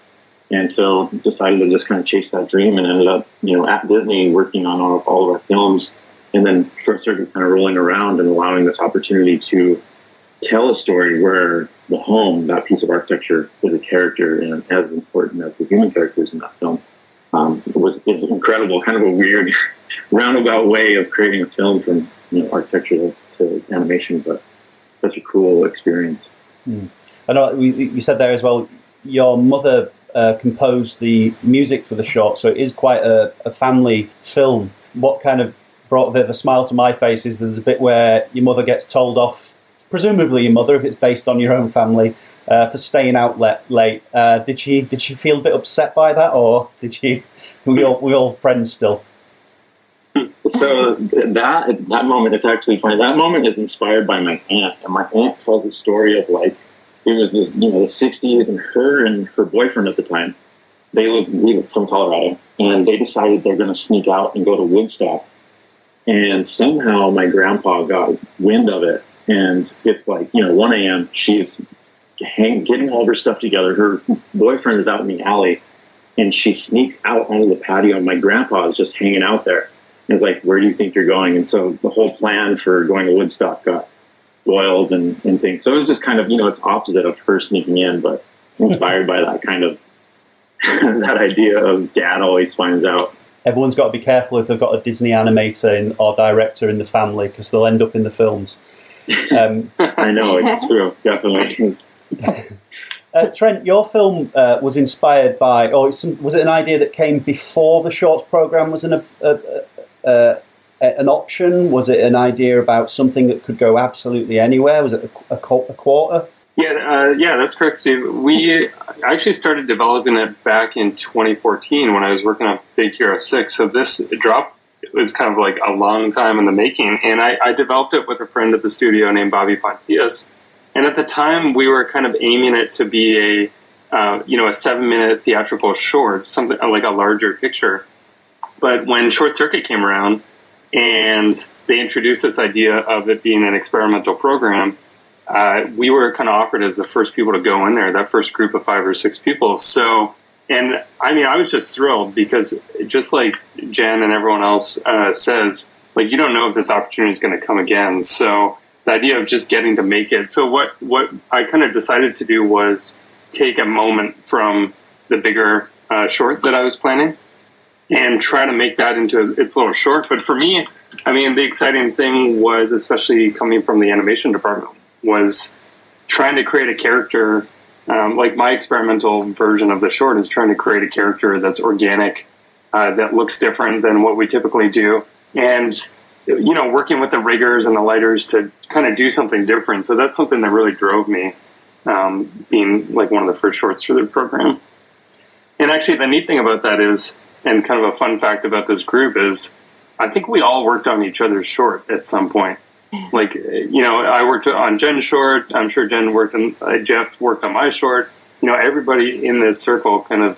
And so decided to just kind of chase that dream and ended up, you know, at Disney working on all, all of our films and then circuit kind of rolling around and allowing this opportunity to tell a story where the home, that piece of architecture, is a character and as important as the human characters in that film. Um, it was, it was incredible, kind of a weird roundabout way of creating a film from you know, architecture to animation, but such a cool experience. Mm. I know you said there as well. Your mother uh, composed the music for the short, so it is quite a, a, family film. What kind of brought a bit of a smile to my face is there's a bit where your mother gets told off, presumably your mother, if it's based on your own family, uh, for staying out late. Uh, did she did she feel a bit upset by that, or did she? We all we all friends still. So that that moment, it's actually funny. That moment is inspired by my aunt, and my aunt tells a story of like it was the you know the '60s, and her and her boyfriend at the time, they lived, from Colorado, and they decided they're going to sneak out and go to Woodstock. And somehow my grandpa got wind of it, and it's like you know 1 a.m. She's hang, getting all of her stuff together. Her boyfriend is out in the alley, and she sneaks out onto the patio. And my grandpa is just hanging out there. It's like, where do you think you're going? And so the whole plan for going to Woodstock got spoiled and, and things. So it was just kind of, you know, it's opposite of her sneaking in, but inspired by that kind of that idea of dad always finds out. Everyone's got to be careful if they've got a Disney animator in, or director in the family because they'll end up in the films. Um, I know it's true, definitely. uh, Trent, your film uh, was inspired by, or some, was it an idea that came before the shorts program was an, a, a, an option? Was it an idea about something that could go absolutely anywhere? Was it a, a, a quarter? Yeah, uh, yeah, that's correct, Steve. We actually started developing it back in 2014 when I was working on Big Hero 6. So this drop was kind of like a long time in the making. And I, I developed it with a friend at the studio named Bobby Pontius. And at the time, we were kind of aiming it to be a, uh, you know, a seven-minute theatrical short, something like a larger picture. But when Short Circuit came around, and they introduced this idea of it being an experimental program. Uh, we were kind of offered as the first people to go in there, that first group of five or six people. So, and I mean, I was just thrilled because just like Jen and everyone else uh, says, like you don't know if this opportunity is going to come again. So the idea of just getting to make it. So what what I kind of decided to do was take a moment from the bigger uh, short that I was planning and try to make that into its little short. But for me, I mean, the exciting thing was, especially coming from the animation department, was trying to create a character. Um, like my experimental version of the short is trying to create a character that's organic, uh, that looks different than what we typically do, and you know, working with the riggers and the lighters to kind of do something different. So that's something that really drove me, um, being like one of the first shorts for the program. And actually, the neat thing about that is and kind of a fun fact about this group is I think we all worked on each other's short at some point. Like, you know, I worked on Jen's short. I'm sure Jen worked on, uh, Jeff worked on my short. You know, everybody in this circle kind of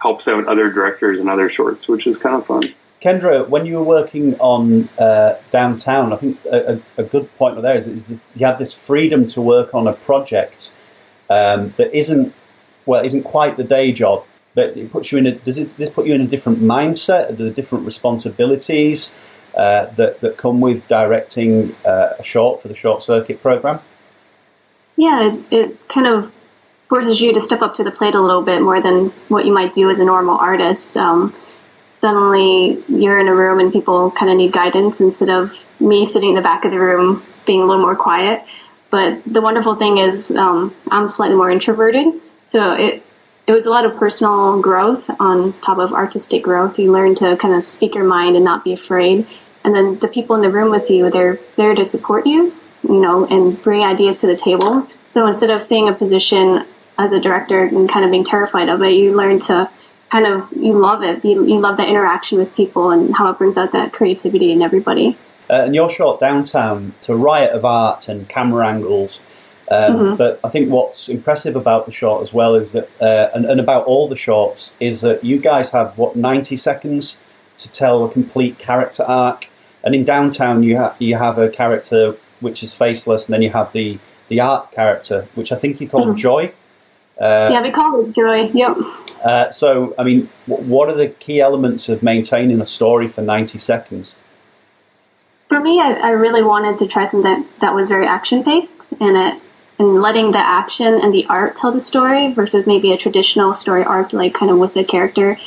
helps out other directors and other shorts, which is kind of fun. Kendra, when you were working on uh, downtown, I think a, a, good point there is, is that you have this freedom to work on a project um, that isn't well, isn't quite the day job, but it puts you in a does it this put you in a different mindset? The different responsibilities uh, that, that come with directing uh, a short for the short circuit program? Yeah it, it, kind of forces you to step up to the plate a little bit more than what you might do as a normal artist. Um, suddenly you're in a room and people kind of need guidance instead of me sitting in the back of the room being a little more quiet. But the wonderful thing is um, i'm slightly more introverted so it it was a lot of personal growth on top of artistic growth. You learn to kind of speak your mind and not be afraid. And then the people in the room with you, they're there to support you, you know, and bring ideas to the table. So instead of seeing a position as a director and kind of being terrified of it, you learn to kind of you love it. You, you love the interaction with people and how it brings out that creativity in everybody. Uh, and your short downtown to riot of art and camera angles um, mm-hmm. But I think what's impressive about the short as well is that, uh, and, and, about all the shorts, is that you guys have what 90 seconds to tell a complete character arc. And in Downtown, you have you have a character which is faceless, and then you have the the art character, which I think you call mm-hmm. Joy. Uh, yeah, we call it Joy. Yep. Uh, so, I mean, what are the key elements of maintaining a story for 90 seconds? For me, I, I really wanted to try something that, that was very action paced, and it and letting the action and the art tell the story versus maybe a traditional story arc, like kind of with the character.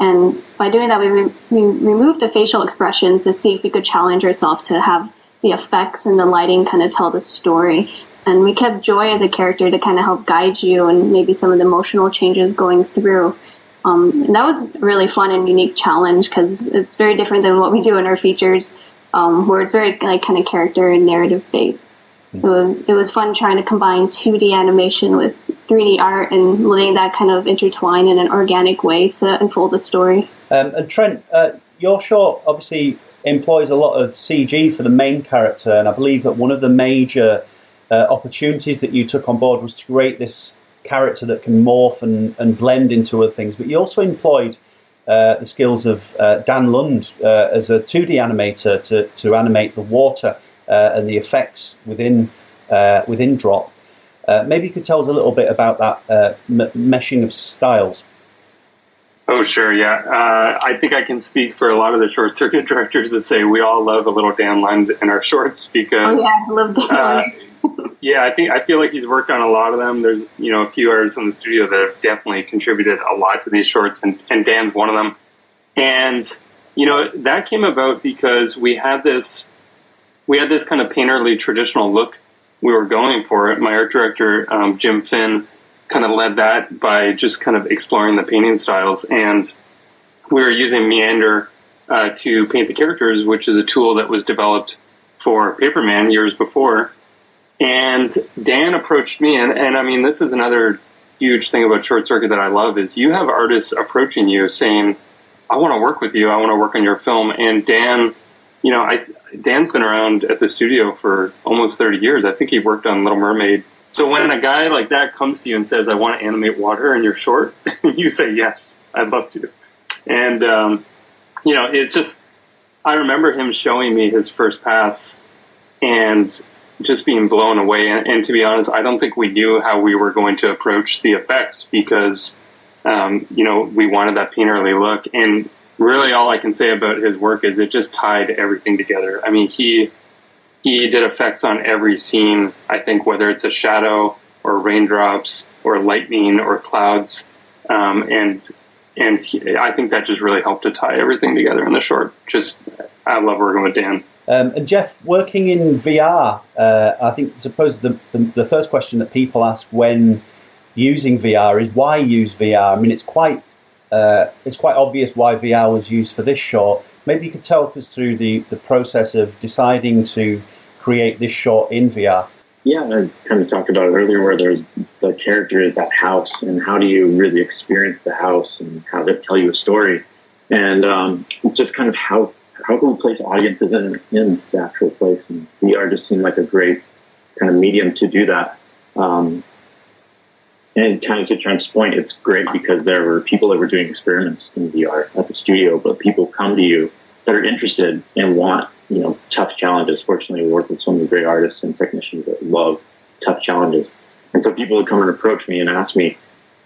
And by doing that, we, re- we removed the facial expressions to see if we could challenge ourselves to have the effects and the lighting kind of tell the story. And we kept Joy as a character to kind of help guide you and maybe some of the emotional changes going through. Um, and that was a really fun and unique challenge because it's very different than what we do in our features, um, where it's very like kind of character and narrative based. It was it was fun trying to combine 2D animation with 3D art and letting that kind of intertwine in an organic way to unfold a story. Um, and Trent, uh, your short obviously employs a lot of CG for the main character, and I believe that one of the major uh, opportunities that you took on board was to create this character that can morph and, and blend into other things. But you also employed uh, the skills of uh, Dan Lund uh, as a 2D animator to, to animate the water and the effects within uh, within Drop. maybe you could tell us a little bit about that m- meshing of styles. Oh, sure, yeah. Uh, I think I can speak for a lot of the short circuit directors that say we all love a little Dan Lund in our shorts because. Oh, yeah, I love Dan uh, yeah, I think I feel like he's worked on a lot of them. There's you know a few artists in the studio that have definitely contributed a lot to these shorts, and, and Dan's one of them. And you know that came about because we had this we had this kind of painterly traditional look we were going for. It. My art director um, Jim Finn kind of led that by just kind of exploring the painting styles, and we were using Meander uh, to paint the characters, which is a tool that was developed for Paperman years before and Dan approached me, and, and I mean, this is another huge thing about Short Circuit that I love is you have artists approaching you saying, "I want to work with you. I want to work on your film." And Dan, you know, I Dan's been around at the studio for almost thirty years. I think he worked on Little Mermaid. So when a guy like that comes to you and says, "I want to animate water in your short," you say, "Yes, I'd love to." And um, you know, it's just I remember him showing me his first pass, and just being blown away. And, and, to be honest, I don't think we knew how we were going to approach the effects because, um, you know, we wanted that painterly look. And really, all I can say about his work is it just tied everything together. I mean, he he did effects on every scene. I think whether it's a shadow or raindrops or lightning or clouds, um, and and he, I think that just really helped to tie everything together in the short. Just I love working with Dan. Um, and Jeff, working in VR, uh, I think suppose the, the, the first question that people ask when using VR is why use VR. I mean, it's quite uh, it's quite obvious why VR was used for this short. Maybe you could talk us through the, the process of deciding to create this short in VR. Yeah, I kind of talked about it earlier, where there's the character is that house, and how do you really experience the house, and how to tell you a story, and um, just kind of how how can we place audiences in, in the actual place? And VR just seemed like a great kind of medium to do that. Um, and kind of to Trent's point, it's great because there were people that were doing experiments in VR at the studio, but people come to you that are interested and want, you know, tough challenges. Fortunately, we work with so many great artists and technicians that love tough challenges. And so people would come and approach me and ask me,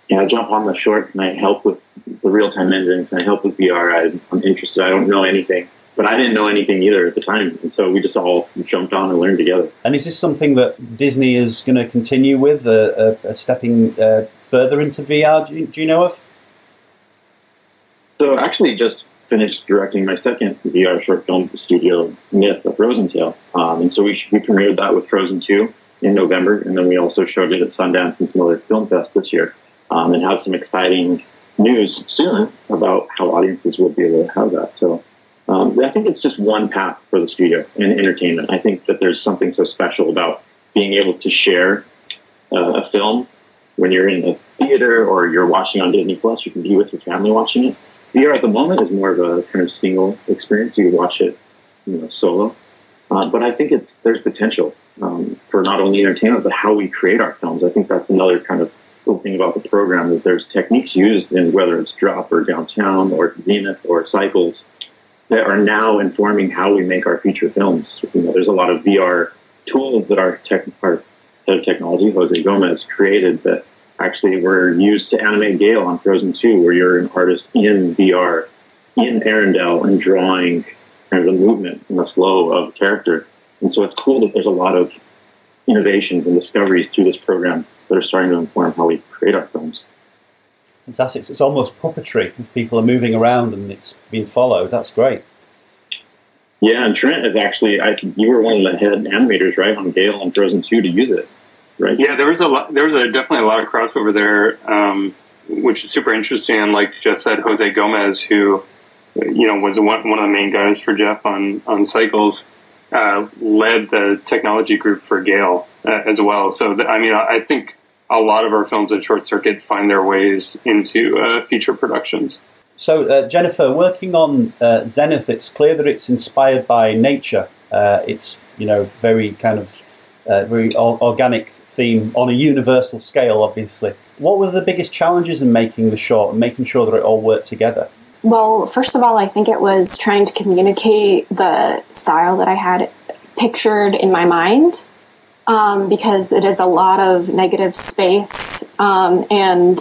can I jump on the short? Can I help with the real time engine? Can I help with VR? I'm interested. I don't know anything but I didn't know anything either at the time, and so we just all jumped on and learned together. And is this something that Disney is going to continue with, uh, uh, stepping uh, further into VR? Do you, do you, know of? So, actually, just finished directing my second VR short film at the studio, Myth, of Frozen Tale, um, and so we, we premiered that with Frozen Two in November, and then we also showed it at Sundance and some other film fest this year, um, and have some exciting news soon about how audiences will be able to have that. So um, I think it's just one path for the studio in entertainment. I think that there's something so special about being able to share uh, a film when you're in a theater or you're watching on Disney Plus. You can be with your family watching it. VR at the moment is more of a kind of single experience. You watch it, you know, solo. Uh, but I think it's there's potential um, for not only entertainment but how we create our films. I think that's another kind of cool thing about the program is there's techniques used in whether it's drop or downtown or zenith or cycles that are now informing how we make our feature films. You know, there's a lot of VR tools that our, tech, our head of technology, Jose Gomez, created that actually were used to animate Gale on Frozen 2, where you're an artist in VR in Arendelle and drawing kind of the movement and the flow of the character. And so it's cool that there's a lot of innovations and discoveries through this program that are starting to inform how we create our films. Fantastic. So it's almost puppetry. People are moving around and it's being followed. That's great. Yeah, and Trent is actually, I you were one of the head animators, right, on Gale and Frozen 2 to use it, right? Yeah, there was a lot, there was a, definitely a lot of crossover there, um, which is super interesting. And like Jeff said, Jose Gomez, who, you know, was one, one of the main guys for Jeff on, on Cycles, uh, led the technology group for Gale uh, as well. So, th- I mean, I, I think a lot of our films at Short Circuit find their ways into uh, feature productions. So, uh, Jennifer, working on uh, Zenith, it's clear that it's inspired by nature. Uh, it's you know very kind of uh, very organic theme on a universal scale, obviously. What were the biggest challenges in making the short and making sure that it all worked together? Well, first of all, I think it was trying to communicate the style that I had pictured in my mind. Um, because it is a lot of negative space um, and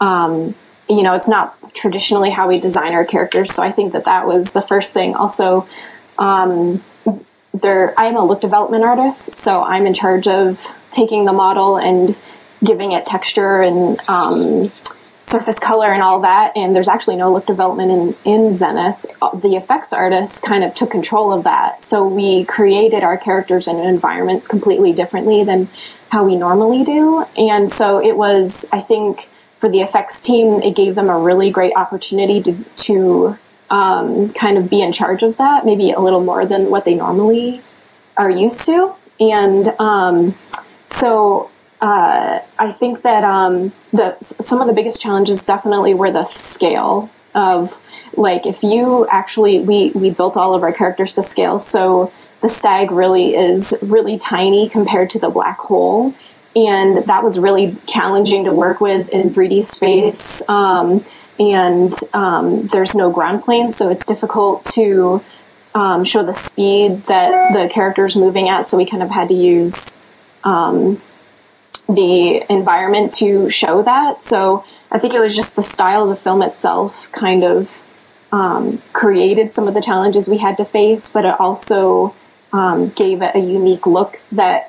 um, you know, it's not traditionally how we design our characters. So I think that that was the first thing. Also, um, there, I am a look development artist, so I'm in charge of taking the model and giving it texture and um, surface color and all that. And there's actually no look development in, in Zenith. The effects artists kind of took control of that. So we created our characters and environments completely differently than how we normally do. And so it was, I think, for the effects team, it gave them a really great opportunity to, to um, kind of be in charge of that, maybe a little more than what they normally are used to. And um, so uh, I think that um, the some of the biggest challenges definitely were the scale of like if you actually we we built all of our characters to scale, so the stag really is really tiny compared to the black hole and that was really challenging to work with in 3D space. Um, and um, there's no ground plane, so it's difficult to um, show the speed that the character's moving at. So we kind of had to use um, the environment to show that. So I think it was just the style of the film itself kind of um, created some of the challenges we had to face, but it also um, gave it a unique look that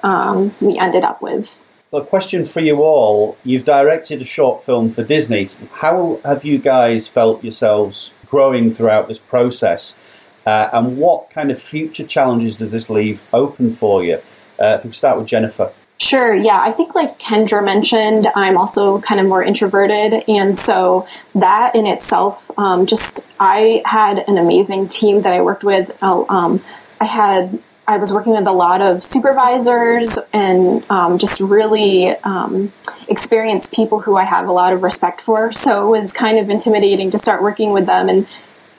we ended up with. A question for you all. You've directed a short film for Disney. How have you guys felt yourselves growing throughout this process? Uh, and what kind of future challenges does this leave open for you? Uh, if we start with Jennifer. Sure, yeah. I think, like Kendra mentioned, I'm also kind of more introverted. And so that in itself, um, just I had an amazing team that I worked with. Um, I had I was working with a lot of supervisors and um, just really um, experienced people who I have a lot of respect for. So it was kind of intimidating to start working with them. And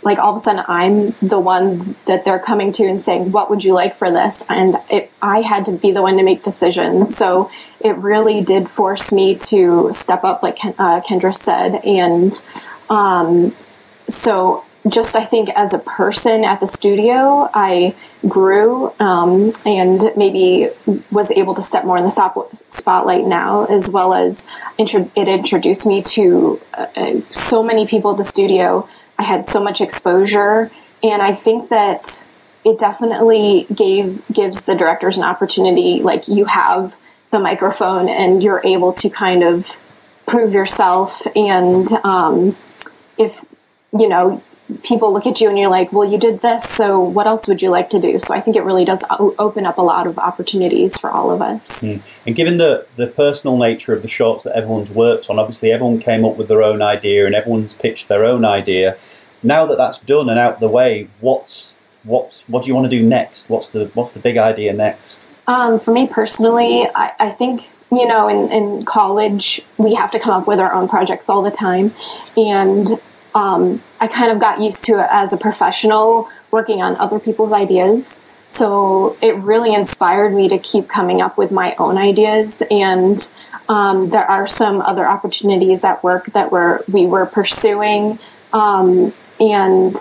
like all of a sudden, I'm the one that they're coming to and saying, What would you like for this? And it, I had to be the one to make decisions. So it really did force me to step up, like uh, Kendra said. And um, so just I think as a person at the studio, I grew um, and maybe was able to step more in the stop- spotlight now, as well as intro- it introduced me to uh, uh, so many people at the studio. I had so much exposure, and I think that it definitely gave gives the directors an opportunity. Like you have the microphone, and you're able to kind of prove yourself, and um, if you know people look at you and you're like, well, you did this, so what else would you like to do? So I think it really does open up a lot of opportunities for all of us. Mm. And given the, the personal nature of the shorts that everyone's worked on, obviously everyone came up with their own idea and everyone's pitched their own idea. Now that that's done and out the way, what's what's what do you want to do next? What's the what's the big idea next? Um, for me personally, I, I think you know in, in college we have to come up with our own projects all the time, and um, I kind of got used to it as a professional working on other people's ideas. So it really inspired me to keep coming up with my own ideas. And um, there are some other opportunities at work that were we were pursuing. Um, and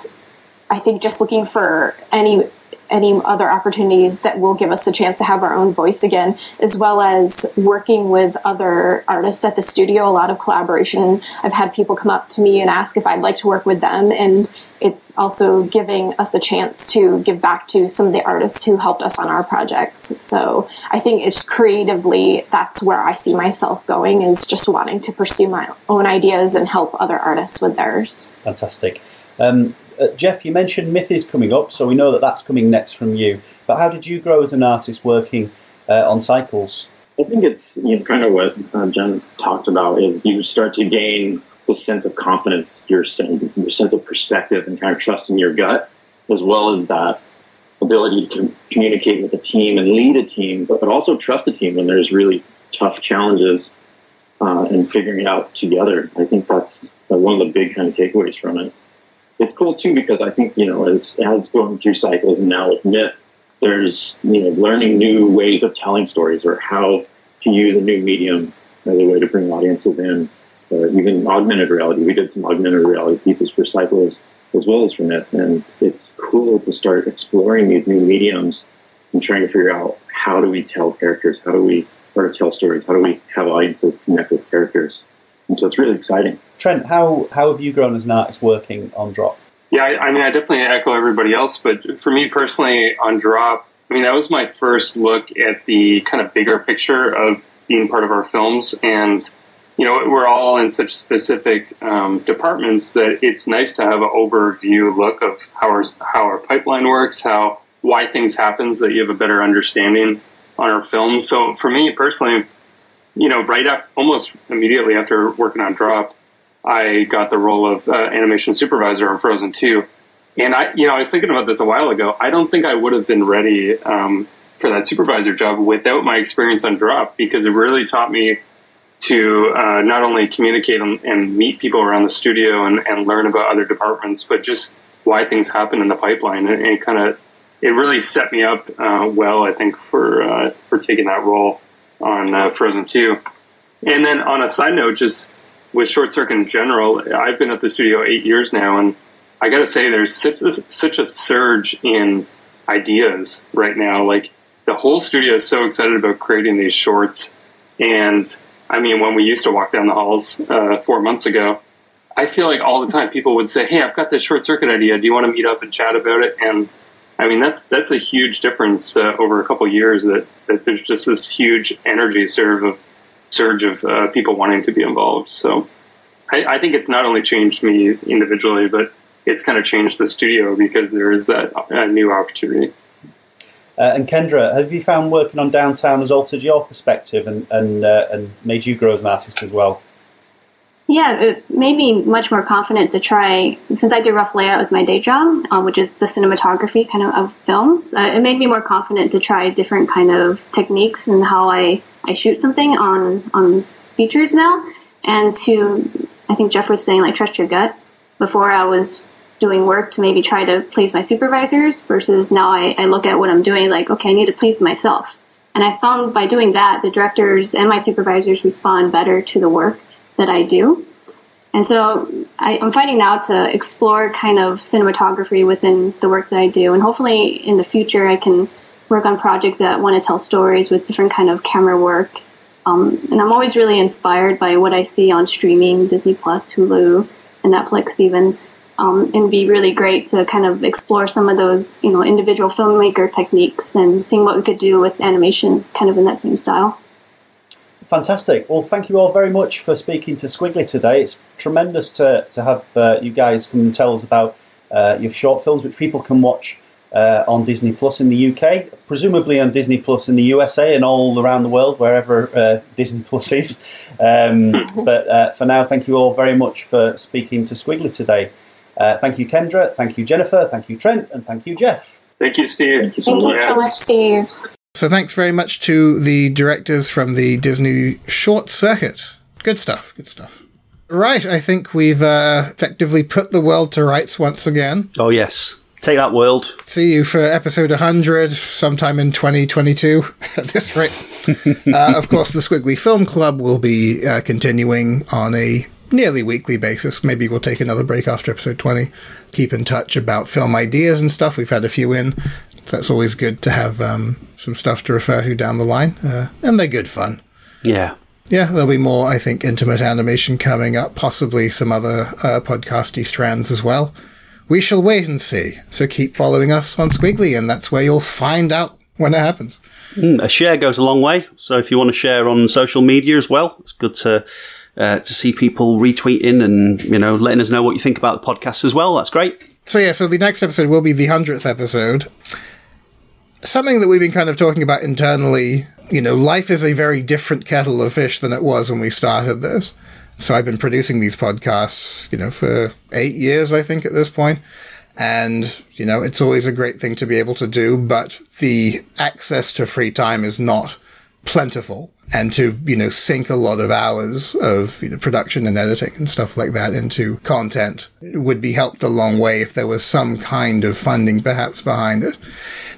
I think just looking for any any other opportunities that will give us a chance to have our own voice again, as well as working with other artists at the studio. A lot of collaboration. I've had people come up to me and ask if I'd like to work with them, and it's also giving us a chance to give back to some of the artists who helped us on our projects. So I think it's creatively that's where I see myself going is just wanting to pursue my own ideas and help other artists with theirs. Fantastic. Um, uh, Jeff, you mentioned Myth is coming up, so we know that that's coming next from you. But how did you grow as an artist working uh, on cycles? I think it's you know, kind of what uh, Jen talked about is you start to gain the sense of confidence, your sense, your sense of perspective, and kind of trust in your gut, as well as that ability to communicate with a team and lead a team, but, but also trust a team when there's really tough challenges uh, and figuring it out together. I think that's one of the big kind of takeaways from it. It's cool too because I think you know as as going through cycles and now with Myth, there's you know learning new ways of telling stories or how to use a new medium as a way to bring audiences in. Uh, even augmented reality, we did some augmented reality pieces for cycles as well as for Myth, and it's cool to start exploring these new mediums and trying to figure out how do we tell characters, how do we or tell stories, how do we have audiences connect with characters, and so it's really exciting. Trent, how how have you grown as an artist working on Drop? Yeah, I, I mean, I definitely echo everybody else, but for me personally, on Drop, I mean, that was my first look at the kind of bigger picture of being part of our films. And, you know, we're all in such specific um, departments that it's nice to have an overview look of how our, how our pipeline works, how, why things happen so that you have a better understanding on our films. So for me personally, you know, right up almost immediately after working on Drop, I got the role of uh, animation supervisor on Frozen 2. And I, you know, I was thinking about this a while ago. I don't think I would have been ready um, for that supervisor job without my experience on Drop because it really taught me to uh, not only communicate and, and, meet people around the studio and, and, learn about other departments, but just why things happen in the pipeline. And, and kind of, it really set me up uh, well, I think, for uh, for taking that role on uh, Frozen 2. And then on a side note, just with Short Circuit in general, I've been at the studio eight years now, and I got to say, there's such a, such a surge in ideas right now. Like the whole studio is so excited about creating these shorts, and I mean, when we used to walk down the halls uh, four months ago, I feel like all the time people would say, "Hey, I've got this short circuit idea. Do you want to meet up and chat about it?" And I mean, that's that's a huge difference uh, over a couple years. That, that there's just this huge energy surge of surge of uh, people wanting to be involved. So I, I, think it's not only changed me individually, but it's kind of changed the studio because there is that uh, new opportunity. Uh, and Kendra, have you found working on downtown has altered your perspective and and, uh, and made you grow as an artist as well? Yeah, it made me much more confident to try. Since I do rough layout as my day job, um, which is the cinematography kind of of films, uh, it made me more confident to try different kind of techniques and how I, I shoot something on on features now. And to, I think Jeff was saying like trust your gut. Before I was doing work to maybe try to please my supervisors versus now I, I look at what I'm doing like okay I need to please myself. And I found by doing that the directors and my supervisors respond better to the work that I do. And so I, am finding now to explore kind of cinematography within the work that I do. And hopefully in the future, I can work on projects that want to tell stories with different kind of camera work. Um, and I'm always really inspired by what I see on streaming, Disney Plus, Hulu, and Netflix even. Um, and be really great to kind of explore some of those, you know, individual filmmaker techniques and seeing what we could do with animation kind of in that same style. Fantastic. Well, thank you all very much for speaking to Skwigly today. It's tremendous to, to have uh, you guys come and tell us about uh, your short films, which people can watch uh, on Disney Plus in the UK, presumably on Disney Plus in the USA and all around the world, wherever uh, Disney Plus is. Um, but uh, for now, thank you all very much for speaking to Skwigly today. Uh, thank you, Kendra. Thank you, Jennifer. Thank you, Trent. And thank you, Jeff. Thank you, Steve. Thank you so much, Steve. So thanks very much to the directors from the Disney Short Circuit. Good stuff. Good stuff. Right, I think we've uh, effectively put the world to rights once again. Oh yes, take that world. See you for episode 100 sometime in 2022 at this rate. uh, of course, the Skwigly Film Club will be uh, continuing on a nearly weekly basis. Maybe we'll take another break after episode 20. Keep in touch about film ideas and stuff. We've had a few in. So that's always good to have um, some stuff to refer to down the line. Uh, and they're good fun. Yeah. Yeah, there'll be more, I think, intimate animation coming up, possibly some other uh, podcasty strands as well. We shall wait and see. So keep following us on Skwigly, and that's where you'll find out when it happens. Mm, a share goes a long way. So if you want to share on social media as well, it's good to uh, to see people retweeting and you know letting us know what you think about the podcast as well. That's great. So yeah, so the next episode will be the hundredth episode. Something that we've been kind of talking about internally. You know, life is a very different kettle of fish than it was when we started this. So I've been producing these podcasts, you know, for eight years, I think, at this point. And, you know, it's always a great thing to be able to do, but the access to free time is not plentiful. And to, you know, sink a lot of hours of you know, production and editing and stuff like that into content would be helped a long way if there was some kind of funding perhaps behind it.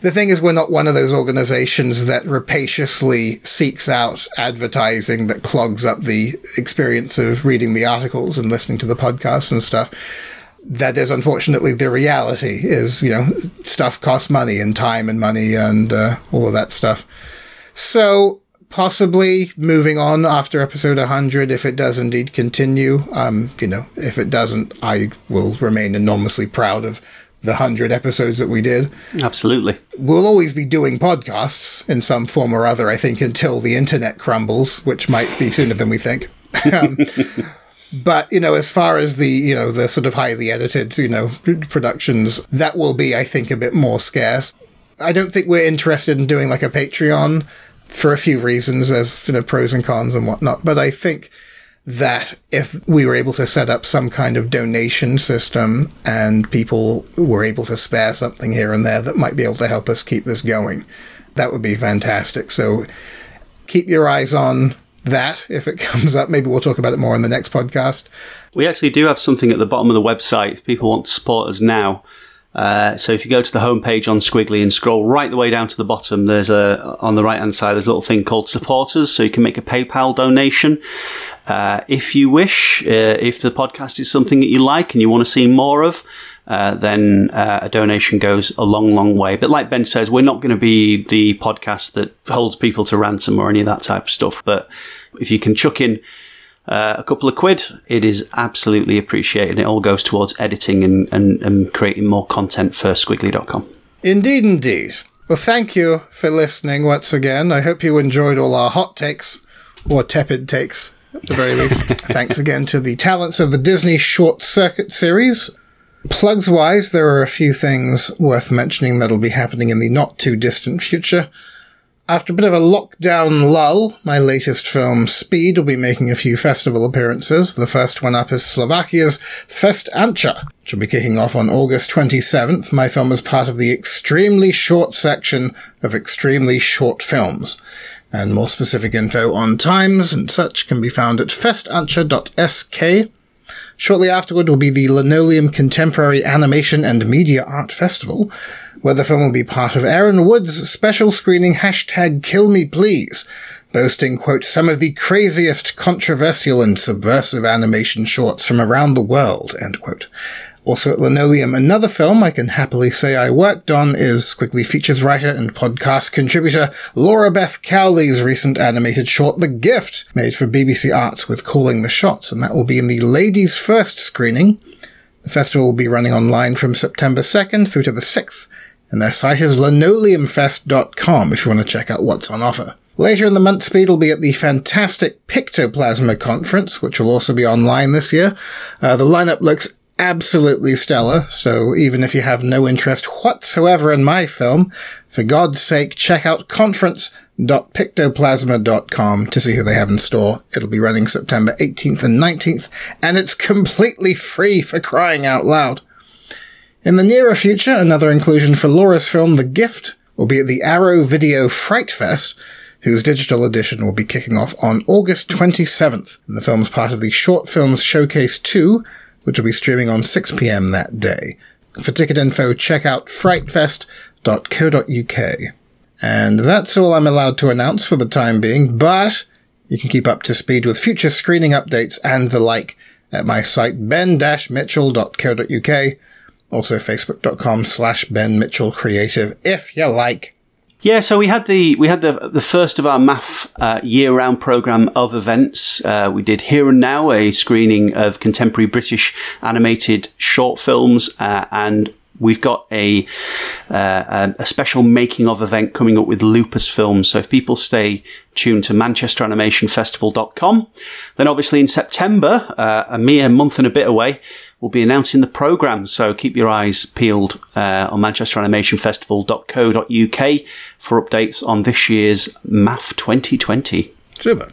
The thing is, we're not one of those organizations that rapaciously seeks out advertising that clogs up the experience of reading the articles and listening to the podcasts and stuff that is unfortunately the reality is you know stuff costs money and time and money and uh, all of that stuff so possibly moving on after episode 100 if it does indeed continue um you know if it doesn't i will remain enormously proud of the 100 episodes that we did. Absolutely. we'll always be doing podcasts in some form or other i think until the internet crumbles which might be sooner than we think. Um, but you know as far as the you know the sort of highly edited you know productions that will be i think a bit more scarce. I don't think we're interested in doing like a patreon for a few reasons there's you know pros and cons and whatnot but i think that if we were able to set up some kind of donation system and people were able to spare something here and there that might be able to help us keep this going that would be fantastic so keep your eyes on that if it comes up. Maybe we'll talk about it more in the next podcast. We actually do have something at the bottom of the website if people want to support us now. Uh, so if you go to the homepage on Skwigly and scroll right the way down to the bottom, there's a on the right hand side there's a little thing called supporters, so you can make a PayPal donation. Uh, if you wish, uh, if the podcast is something that you like and you want to see more of, uh, then uh, a donation goes a long, long way. But like Ben says, we're not going to be the podcast that holds people to ransom or any of that type of stuff. But if you can chuck in uh, a couple of quid, it is absolutely appreciated. It all goes towards editing and, and, and creating more content for skwigly.com. Indeed, indeed. Well, thank you for listening once again. I hope you enjoyed all our hot takes, or tepid takes, at the very least. Thanks again to the talents of the Disney Short Circuit series. Plugs wise, there are a few things worth mentioning that'll be happening in the not too distant future. After a bit of a lockdown lull, my latest film, Speed, will be making a few festival appearances. The first one up is Slovakia's Fest Anča, which will be kicking off on August 27th. My film is part of the extremely short section of extremely short films. And more specific info on times and such can be found at festanca.sk. Shortly afterward will be the Linoleum Contemporary Animation and Media Art Festival, where the film will be part of Aaron Wood's special screening hashtag Kill Me Please, boasting, quote, some of the craziest, controversial and subversive animation shorts from around the world, end quote. Also at Linoleum, another film I can happily say I worked on is Skwigly Features writer and podcast contributor Laura Beth Cowley's recent animated short The Gift, made for BBC Arts with Calling the Shots, and that will be in the Ladies First screening. The festival will be running online from September 2nd through to the 6th, and their site is linoleumfest.com if you want to check out what's on offer. Later in the month, Speed will be at the fantastic Pictoplasma Conference, which will also be online this year. Uh, the lineup looks absolutely stellar, so even if you have no interest whatsoever in my film, for God's sake, check out conference.pictoplasma.com to see who they have in store. It'll be running September 18th and 19th, and it's completely free for crying out loud. In the nearer future, another inclusion for Laura's film The Gift will be at the Arrow Video Fright Fest, whose digital edition will be kicking off on August 27th. And the film's part of the Short Films Showcase 2, which will be streaming on 6pm that day. For ticket info, check out frightfest.co.uk. And that's all I'm allowed to announce for the time being, but you can keep up to speed with future screening updates and the like at my site ben-mitchell.co.uk, also facebook.com slash Ben Mitchell Creative, if you like. Yeah, so we had the we had the the first of our MAF uh, year round program of events. Uh, we did Here and Now, a screening of contemporary British animated short films, uh, and we've got a uh, a special making of event coming up with Lupus Films. So if people stay tuned to ManchesterAnimationFestival.com, then obviously in September, uh, a mere month and a bit away, we'll be announcing the program. So keep your eyes peeled uh, on ManchesterAnimationFestival.co.uk for updates on this year's MAF 2020. Super.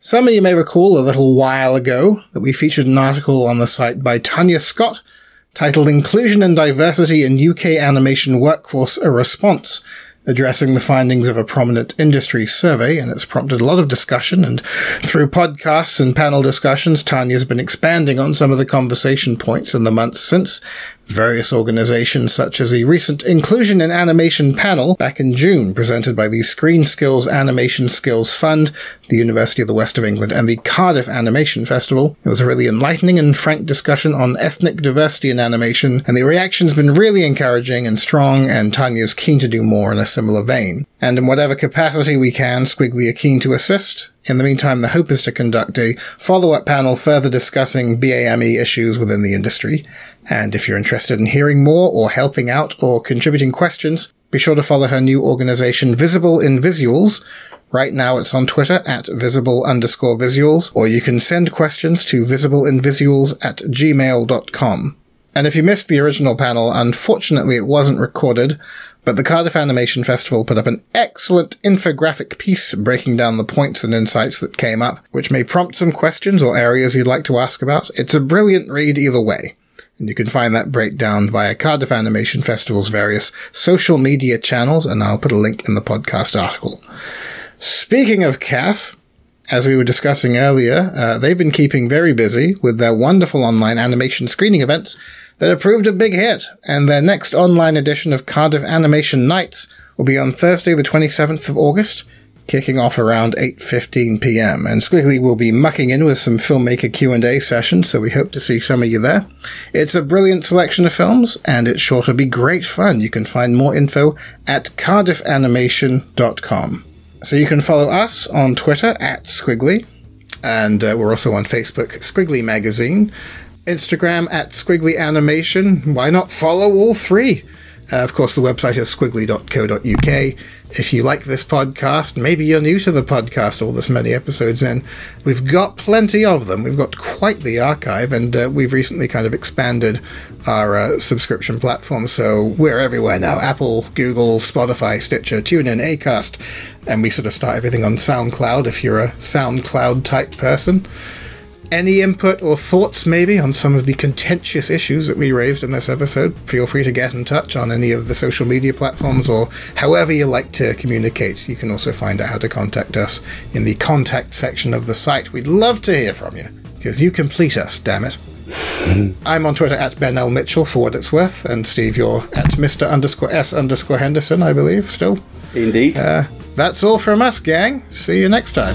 Some of you may recall a little while ago that we featured an article on the site by Tanya Scott titled Inclusion and Diversity in UK Animation Workforce A Response, addressing the findings of a prominent industry survey, and it's prompted a lot of discussion. And through podcasts and panel discussions, Tanya's been expanding on some of the conversation points in the months since, various organizations such as the recent Inclusion in Animation panel back in June, presented by the Screen Skills Animation Skills Fund, the University of the West of England, and the Cardiff Animation Festival. It was a really enlightening and frank discussion on ethnic diversity in animation, and the reaction's been really encouraging and strong, and Tanya's keen to do more in a similar vein. And in whatever capacity we can, Skwigly are keen to assist, in the meantime, the hope is to conduct a follow-up panel further discussing BAME issues within the industry. And if you're interested in hearing more or helping out or contributing questions, be sure to follow her new organization, Visible in Visuals. Right now it's on Twitter at visible underscore visuals, or you can send questions to visibleinvisuals at gmail.com. And if you missed the original panel, unfortunately it wasn't recorded, but the Cardiff Animation Festival put up an excellent infographic piece breaking down the points and insights that came up, which may prompt some questions or areas you'd like to ask about. It's a brilliant read either way. And you can find that breakdown via Cardiff Animation Festival's various social media channels, and I'll put a link in the podcast article. Speaking of CAF, as we were discussing earlier, uh, they've been keeping very busy with their wonderful online animation screening events that have proved a big hit, and their next online edition of Cardiff Animation Nights will be on Thursday the 27th of August, kicking off around 8.15 p.m. And Skwigly will be mucking in with some filmmaker Q&A sessions, so we hope to see some of you there. It's a brilliant selection of films, and it's sure to be great fun. You can find more info at cardiffanimation.com. So you can follow us on Twitter at Skwigly, and uh, we're also on Facebook, Skwigly Magazine. Instagram at Skwigly Animation. Why not follow all three? Uh, of course, the website is skwigly.co.uk. If you like this podcast, maybe you're new to the podcast, all this many episodes in, we've got plenty of them. We've got quite the archive, and uh, we've recently kind of expanded our uh, subscription platform, so we're everywhere now Apple, Google, Spotify, Stitcher, TuneIn, Acast, and we sort of start everything on SoundCloud if you're a SoundCloud type person any input or thoughts maybe on some of the contentious issues that we raised in this episode, feel free to get in touch on any of the social media platforms or however you like to communicate. You can also find out how to contact us in the contact section of the site. We'd love to hear from you because you complete us, damn it. I'm on Twitter at Ben L. Mitchell for what it's worth, and Steve, you're at Mr. underscore S underscore Henderson, I believe, still. Indeed. Uh, that's all from us, gang. See you next time.